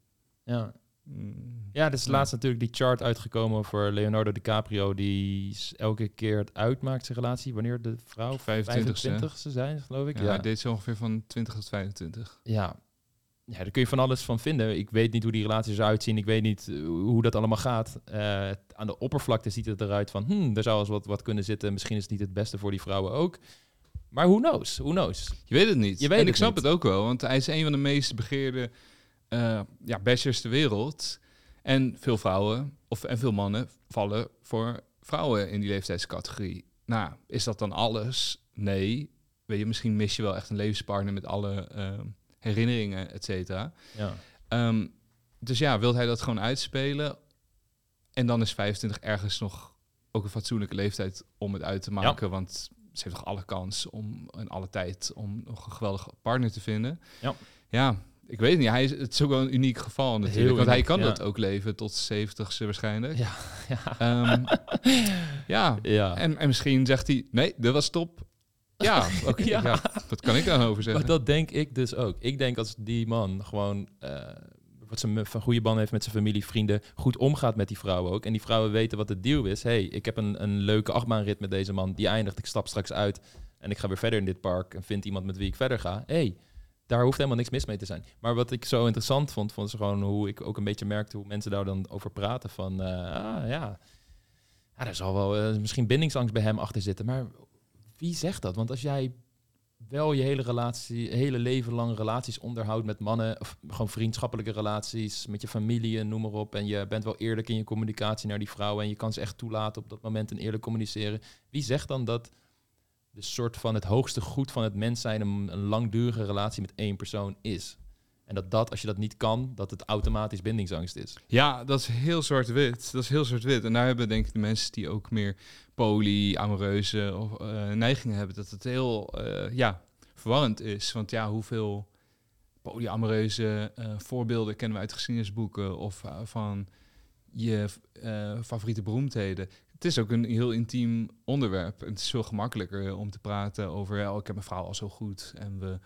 ja. Mm, Ja, er is laatst natuurlijk die chart uitgekomen voor Leonardo DiCaprio, die elke keer het uitmaakt zijn relatie, wanneer de vrouw 25ste. 25 ze zijn, geloof ik. ja, Ja, Hij deed zo ongeveer van 20 tot 25. ja. ja, daar kun je van alles van vinden. Ik weet niet hoe die relaties eruit zien, ik weet niet eh, hoe dat allemaal gaat. Eh, aan de oppervlakte ziet het eruit van, hmm, er zou eens wat, wat kunnen zitten. Misschien is het niet het beste voor die vrouwen ook. Maar who knows, who knows. Je weet het niet. Je weet en het ik snap niet. het ook wel, want hij is een van de meest begeerde eh ja, bashers ter wereld. En veel vrouwen, of en veel mannen, vallen voor vrouwen in die leeftijdscategorie. Nou, is dat dan alles? Nee. Weet je, misschien mis je wel echt een levenspartner met alle eh, herinneringen, et cetera. Ja. Ehm, dus ja, wil hij dat gewoon uitspelen? En dan is 25 ergens nog ook een fatsoenlijke leeftijd om het uit te maken. Want ze heeft toch alle kans om en alle tijd om nog een geweldige partner te vinden. Ja. Ja, ik weet niet. Hij is, het is ook wel een uniek geval natuurlijk. Heel want hij kan ja. dat ook leven tot 70ste waarschijnlijk. Ja. ja. Ehm, ja. ja. En, en misschien zegt hij, nee, dat was top. Ja, oké. Ja. ja. wat kan ik daar over zeggen? Maar dat denk ik dus ook. Ik denk als die man gewoon eh, wat zijn een goede band heeft met zijn familie, vrienden, goed omgaat met die vrouwen ook. En die vrouwen weten wat de deal is. hey, ik heb een, een leuke achtbaanrit met deze man. Die eindigt. Ik stap straks uit en ik ga weer verder in dit park en vind iemand met wie ik verder ga. hey, daar hoeft helemaal niks mis mee te zijn. Maar wat ik zo interessant vond, ze gewoon hoe ik ook een beetje merkte hoe mensen daar dan over praten. Van, eh, ah ja, er zal wel eh, misschien bindingsangst bij hem achter zitten. Maar wie zegt dat? Want als jij wel je hele relatie, hele leven lang relaties onderhoudt met mannen, of gewoon vriendschappelijke relaties met je familie noem maar op. En je bent wel eerlijk in je communicatie naar die vrouwen en je kan ze echt toelaten op dat moment en eerlijk communiceren. Wie zegt dan dat de soort van het hoogste goed van het mens zijn een, een langdurige relatie met één persoon is? En dat dat, als je dat niet kan, dat het automatisch bindingsangst is. Ja, dat is heel zwart-wit. Dat is heel zwart-wit. En daar hebben denk ik de mensen die ook meer polyamoreuze of eh, neigingen hebben, dat het heel eh, ja, verwarrend is. Want ja, hoeveel polyamoreuze eh, voorbeelden kennen we uit geschiedenisboeken of van je favoriete beroemdheden? Het is ook een heel intiem onderwerp. En het is veel gemakkelijker om te praten over, ja, oh, ik heb mijn vrouw al zo goed en we,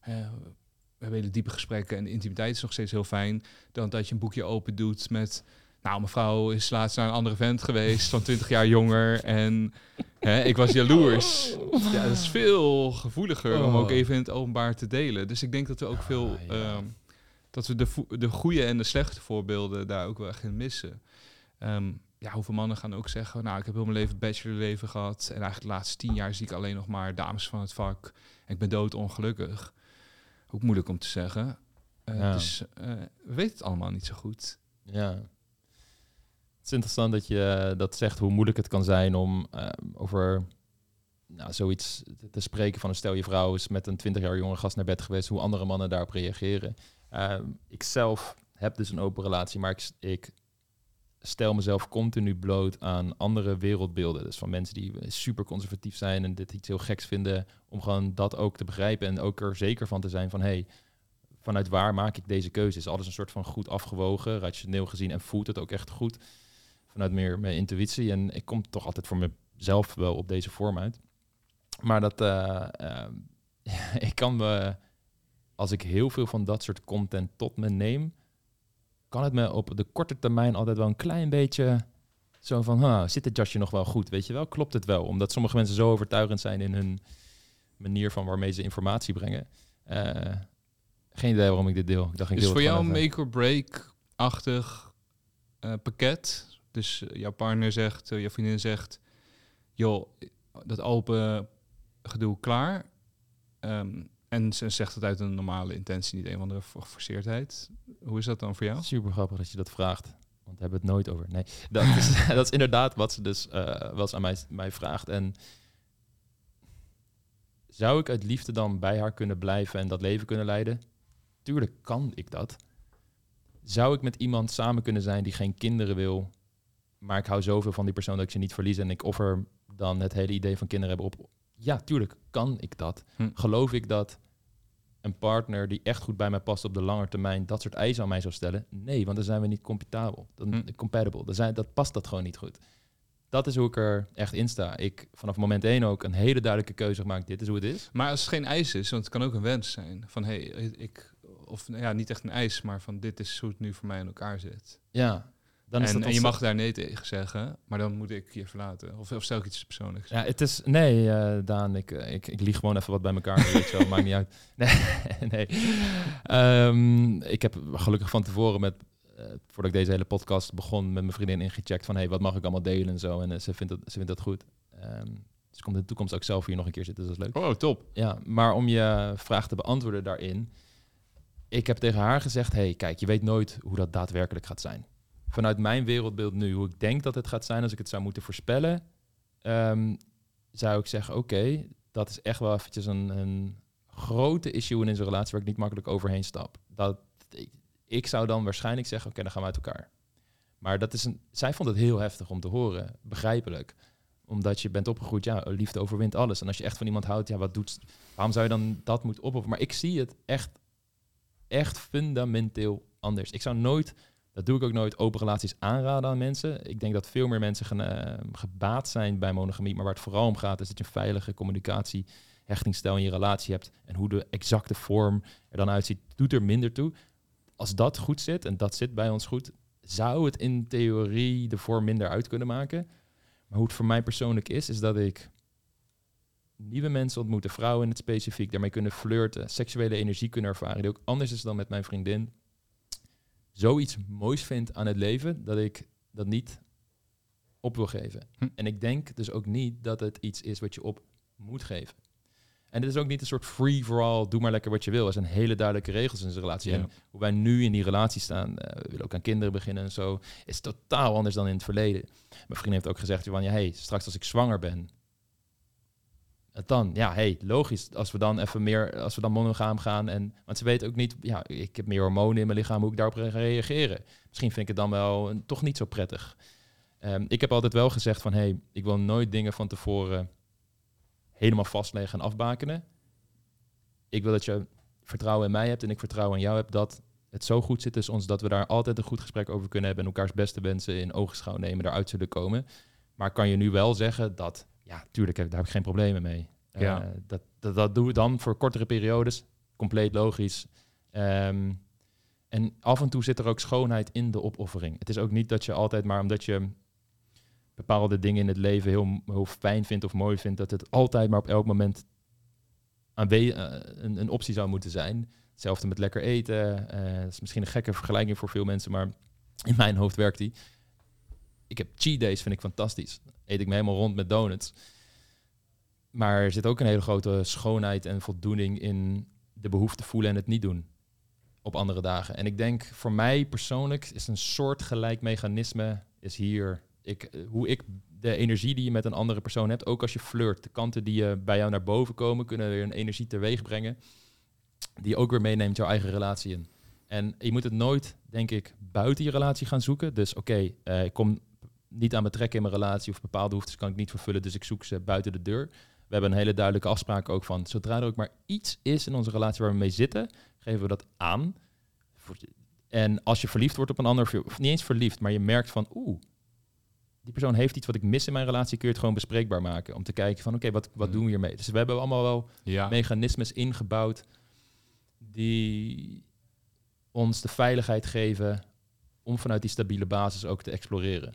eh, we hebben hele diepe gesprekken en de intimiteit is nog steeds heel fijn dan dat je een boekje open doet met... Nou, mijn vrouw is laatst naar een andere vent geweest van 20 jaar jonger en hè, ik was jaloers. Ja, dat is veel gevoeliger om Oh. ook even in het openbaar te delen. Dus ik denk dat we ook veel... ja. ehm, dat we de, de goede en de slechte voorbeelden daar ook wel echt in missen. Ehm, ja, hoeveel mannen gaan ook zeggen... Nou, ik heb heel mijn leven bachelorleven gehad... en eigenlijk de laatste tien jaar zie ik alleen nog maar dames van het vak... en ik ben doodongelukkig. Ook moeilijk om te zeggen. Ja. Dus we weten het allemaal niet zo goed. Ja. Het is interessant dat je eh, dat zegt, hoe moeilijk het kan zijn om over nou, zoiets te- spreken van een stel je vrouw is met een 20 jaar jonge gast naar bed geweest, hoe andere mannen daarop reageren. Ehm, ik zelf heb dus een open relatie, maar ik, ik stel mezelf continu bloot aan andere wereldbeelden. Dus van mensen die super conservatief zijn en dit iets heel geks vinden, om gewoon dat ook te begrijpen en ook er zeker van te zijn van hey, vanuit waar maak ik deze keuze? Is alles een soort van goed afgewogen, rationeel gezien en voelt het ook echt goed? Vanuit meer mijn intuïtie. En ik kom toch altijd voor mezelf wel op deze vorm uit. Maar dat eh, eh, ik kan me, als ik heel veel van dat soort content tot me neem, kan het me op de korte termijn altijd wel een klein beetje zo van, huh, zit het jasje nog wel goed? Weet je wel, klopt het wel? Omdat sommige mensen zo overtuigend zijn in hun manier van waarmee ze informatie brengen. Eh, geen idee waarom ik dit deel. Ik dacht, ik Dus deel voor jou een make-or-break-achtig eh, pakket. Dus eh, jouw partner zegt, jouw vriendin zegt... joh, dat open gedoe klaar. Ehm, en ze zegt het uit een normale intentie, niet een van de geforceerdheid. Hoe is dat dan voor jou? Super grappig dat je dat vraagt. Want we hebben het nooit over. Nee, dat is, dat is inderdaad wat ze dus eh wel eens aan mij, mij vraagt. En zou ik uit liefde dan bij haar kunnen blijven en dat leven kunnen leiden? Tuurlijk kan ik dat. Zou ik met iemand samen kunnen zijn die geen kinderen wil, maar ik hou zoveel van die persoon dat ik ze niet verlies en ik offer dan het hele idee van kinderen hebben op? Ja, tuurlijk kan ik dat. Hm. Geloof ik dat een partner die echt goed bij mij past op de lange termijn dat soort eisen aan mij zou stellen? Nee, want dan zijn we niet compatibel. Dan, Hm. compatible. Dan zijn, dat past dat gewoon niet goed. Dat is hoe ik er echt in sta. Ik vanaf moment één ook een hele duidelijke keuze gemaakt. Dit is hoe het is. Maar als het geen eis is, want het kan ook een wens zijn. Van, hé, hey, ik of nou ja, niet echt een eis, maar van dit is hoe het nu voor mij in elkaar zit. Ja, dan is en, dat en je mag daar nee tegen zeggen, maar dan moet ik je verlaten. Of, of stel ik iets persoonlijks. Ja, het is... Nee, eh, Daan, ik, eh, ik, ik lieg gewoon even wat bij elkaar. weet je wel, maakt niet uit. Nee, nee. Ehm, ik heb gelukkig van tevoren met... eh, voordat ik deze hele podcast begon, met mijn vriendin ingecheckt van... hey, wat mag ik allemaal delen en zo. En ze, vindt dat, ze vindt dat goed. Ehm, dus ik kom in de toekomst ook zelf hier nog een keer zitten, dus dat is leuk. Oh, top. Ja, maar om je vraag te beantwoorden daarin. Ik heb tegen haar gezegd: hey, kijk, je weet nooit hoe dat daadwerkelijk gaat zijn. Vanuit mijn wereldbeeld nu, hoe ik denk dat het gaat zijn, als ik het zou moeten voorspellen, ehm, zou ik zeggen: oké, dat is echt wel eventjes een, een grote issue in deze relatie waar ik niet makkelijk overheen stap. Dat, ik, ik zou dan waarschijnlijk zeggen: oké, dan gaan we uit elkaar. Maar dat is een, zij vond het heel heftig om te horen, begrijpelijk omdat je bent opgegroeid, ja, liefde overwint alles. En als je echt van iemand houdt, ja, wat doet, waarom zou je dan dat moeten opofferen? Maar ik zie het echt, echt fundamenteel anders. Ik zou nooit, dat doe ik ook nooit, open relaties aanraden aan mensen. Ik denk dat veel meer mensen gaan, eh, gebaat zijn bij monogamie. Maar waar het vooral om gaat, is dat je een veilige communicatie, hechtingsstijl in je relatie hebt. En hoe de exacte vorm er dan uitziet, doet er minder toe. Als dat goed zit, en dat zit bij ons goed, zou het in theorie de vorm minder uit kunnen maken. Maar hoe het voor mij persoonlijk is, is dat ik nieuwe mensen ontmoeten, vrouwen in het specifiek, daarmee kunnen flirten, seksuele energie kunnen ervaren, die ook anders is dan met mijn vriendin. Zoiets moois vind aan het leven, dat ik dat niet op wil geven. Hm. En ik denk dus ook niet dat het iets is wat je op moet geven. En het is ook niet een soort free-for-all, doe maar lekker wat je wil. Er zijn hele duidelijke regels in zijn relatie. Ja. En hoe wij nu in die relatie staan, eh, we willen ook aan kinderen beginnen en zo, is totaal anders dan in het verleden. Mijn vriendin heeft ook gezegd, van ja, hey, straks als ik zwanger ben, dan, ja, hey, logisch, als we dan even meer, als we dan monogaam gaan en, want ze weet ook niet, ja, ik heb meer hormonen in mijn lichaam, hoe ik daarop ga reageren. Misschien vind ik het dan wel toch niet zo prettig. Ehm, ik heb altijd wel gezegd van, hey, ik wil nooit dingen van tevoren helemaal vastleggen en afbakenen. Ik wil dat je vertrouwen in mij hebt en ik vertrouwen in jou heb dat het zo goed zit tussen ons dat we daar altijd een goed gesprek over kunnen hebben en elkaars beste wensen in ogenschouw nemen, daaruit zullen komen. Maar kan je nu wel zeggen dat, ja, tuurlijk, heb- daar heb ik geen problemen mee. Ja. Eh, dat, dat, dat doen we dan voor kortere periodes, compleet logisch. Ehm, en af en toe zit er ook schoonheid in de opoffering. Het is ook niet dat je altijd maar omdat je bepaalde dingen in het leven heel, heel fijn vindt of mooi vindt, dat het altijd maar op elk moment aanwe- eh, een, een optie zou moeten zijn. Hetzelfde met lekker eten. eh, dat is misschien een gekke vergelijking voor veel mensen, maar in mijn hoofd werkt die. Ik heb cheat days, vind ik fantastisch. Eet ik me helemaal rond met donuts. Maar er zit ook een hele grote schoonheid en voldoening in de behoefte voelen en het niet doen op andere dagen. En ik denk voor mij persoonlijk is een soort gelijk mechanisme is hier ik, hoe ik de energie die je met een andere persoon hebt, ook als je flirt, de kanten die je bij jou naar boven komen, kunnen weer een energie teweeg brengen, die je ook weer meeneemt jouw eigen relatie in. En je moet het nooit, denk ik, buiten je relatie gaan zoeken. Dus oké, eh, ik kom niet aan betrekken in mijn relatie of bepaalde behoeftes kan ik niet vervullen, dus ik zoek ze buiten de deur. We hebben een hele duidelijke afspraak ook van, zodra er ook maar iets is in onze relatie waar we mee zitten, geven we dat aan. En als je verliefd wordt op een ander, of niet eens verliefd, maar je merkt van, oeh, die persoon heeft iets wat ik mis in mijn relatie, kun je het gewoon bespreekbaar maken. Om te kijken van, oké, wat, wat Mhm. doen we hiermee? Dus we hebben allemaal wel Ja. mechanismes ingebouwd die ons de veiligheid geven om vanuit die stabiele basis ook te exploreren.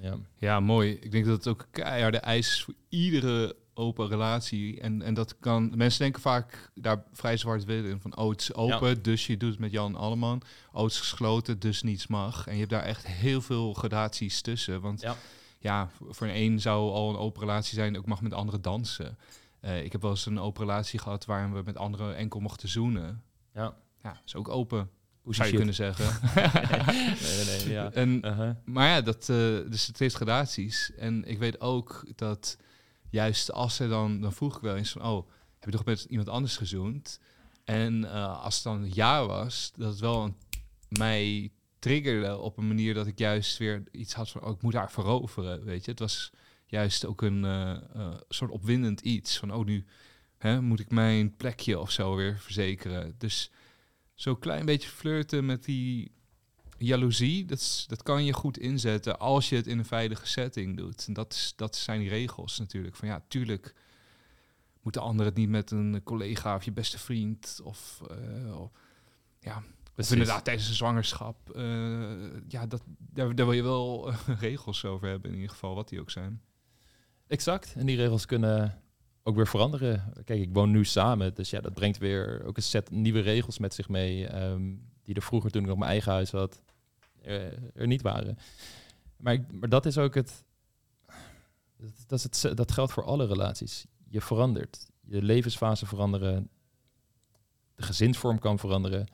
Ja, Ja, mooi. Ik denk dat het ook keiharde eis is voor iedere open relatie. En, en dat kan... Mensen denken vaak daar vrij zwart-wit in. Van, oh, het is open, dus je doet het met Jan Alleman. Oh, het is gesloten, dus niets mag. En je hebt daar echt heel veel gradaties tussen. Want Ja. ja, voor een een zou al een open relatie zijn, ook mag met anderen dansen. Eh, ik heb wel eens een open relatie gehad waarin we met anderen enkel mochten zoenen. ja. Ja, is ook open, zou je kunnen zeggen. nee, nee, nee, ja. en Uh-huh. maar ja, dat, eh, dus het heeft gradaties. En ik weet ook dat juist als er dan, dan vroeg ik wel eens van, oh, heb je toch met iemand anders gezoend? En eh, als het dan ja was, dat het wel een, mij triggerde op een manier dat ik juist weer iets had van, oh, ik moet haar veroveren, weet je. Het was juist ook een eh, soort opwindend iets van, oh, nu hè, moet ik mijn plekje of zo weer verzekeren. Dus zo'n klein beetje flirten met die jaloezie, dat, is- dat kan je goed inzetten als je het in een veilige setting doet. En dat, is, dat zijn die regels natuurlijk. Van ja, tuurlijk moet de ander het niet met een collega of je beste vriend of... eh, of- ja, of Precies. inderdaad tijdens een zwangerschap. eh, ja, dat, daar, daar wil je wel eh, regels over hebben in ieder geval, wat die ook zijn. Exact. En die regels kunnen ook weer veranderen. Kijk, ik woon nu samen, dus ja, dat brengt weer ook een set nieuwe regels met zich mee. ehm, die er vroeger, toen ik nog mijn eigen huis had, er, er niet waren. Maar, maar dat is ook het. Dat, dat, is het. dat geldt voor alle relaties. Je verandert. Je levensfase veranderen. De gezinsvorm kan veranderen.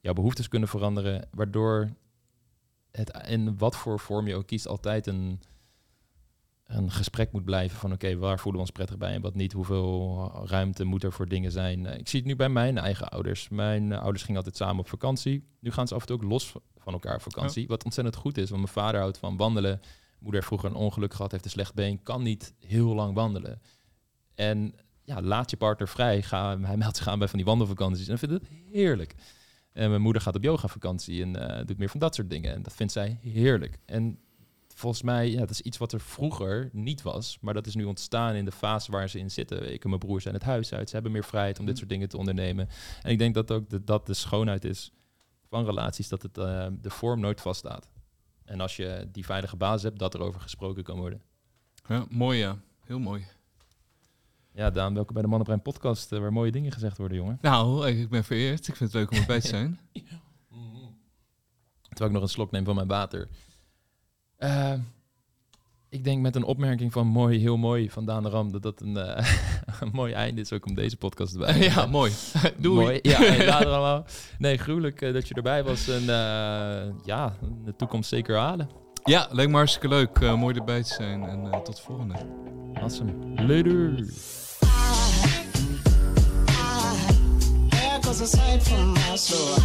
Jouw behoeftes kunnen veranderen. Waardoor het in wat voor vorm je ook kiest, altijd een een gesprek moet blijven van oké, waar voelen we ons prettig bij en wat niet. Hoeveel ruimte moet er voor dingen zijn. Eh, Ik zie het nu bij mijn eigen ouders. Mijn eh, ouders gingen altijd samen op vakantie. Nu gaan ze af en toe ook los van elkaar op vakantie. Wat ontzettend goed is, want mijn vader houdt van wandelen. Moeder heeft vroeger een ongeluk gehad, heeft een slecht been, kan niet heel lang wandelen. En ja, laat je partner vrij. Ga, hij meldt zich aan bij van die wandelvakanties en vindt het heerlijk. En mijn moeder gaat op yoga-vakantie en eh, doet meer van dat soort dingen. En dat vindt zij heerlijk. En volgens mij, ja, dat is iets wat er vroeger niet was. Maar dat is nu ontstaan in de fase waar ze in zitten. Ik en mijn broer zijn het huis uit. Ze hebben meer vrijheid om dit Mhm. soort dingen te ondernemen. En ik denk dat ook de, dat de schoonheid is van relaties. Dat het, eh, de vorm nooit vaststaat. En als je die veilige basis hebt, dat er over gesproken kan worden. Ja, mooi ja. Heel mooi. Ja, Daan, welkom bij de Mannenbrein podcast, eh, waar mooie dingen gezegd worden, jongen. Nou, ik ben vereerd. Ik vind het leuk om erbij te zijn. Terwijl ik nog een slok neem van mijn water. Eh, ik denk met een opmerking van mooi, heel mooi van Daan de Ram, dat dat een, eh, een mooi einde is ook om deze podcast te beëindigen. ja, mooi. Doei. Mooi. Ja, allemaal. Nee, gruwelijk eh, dat je erbij was. En eh, ja, de toekomst zeker halen. Ja, lijkt me hartstikke leuk. Eh, mooi erbij te zijn. En eh, tot de volgende. Awesome. Later. From my soul.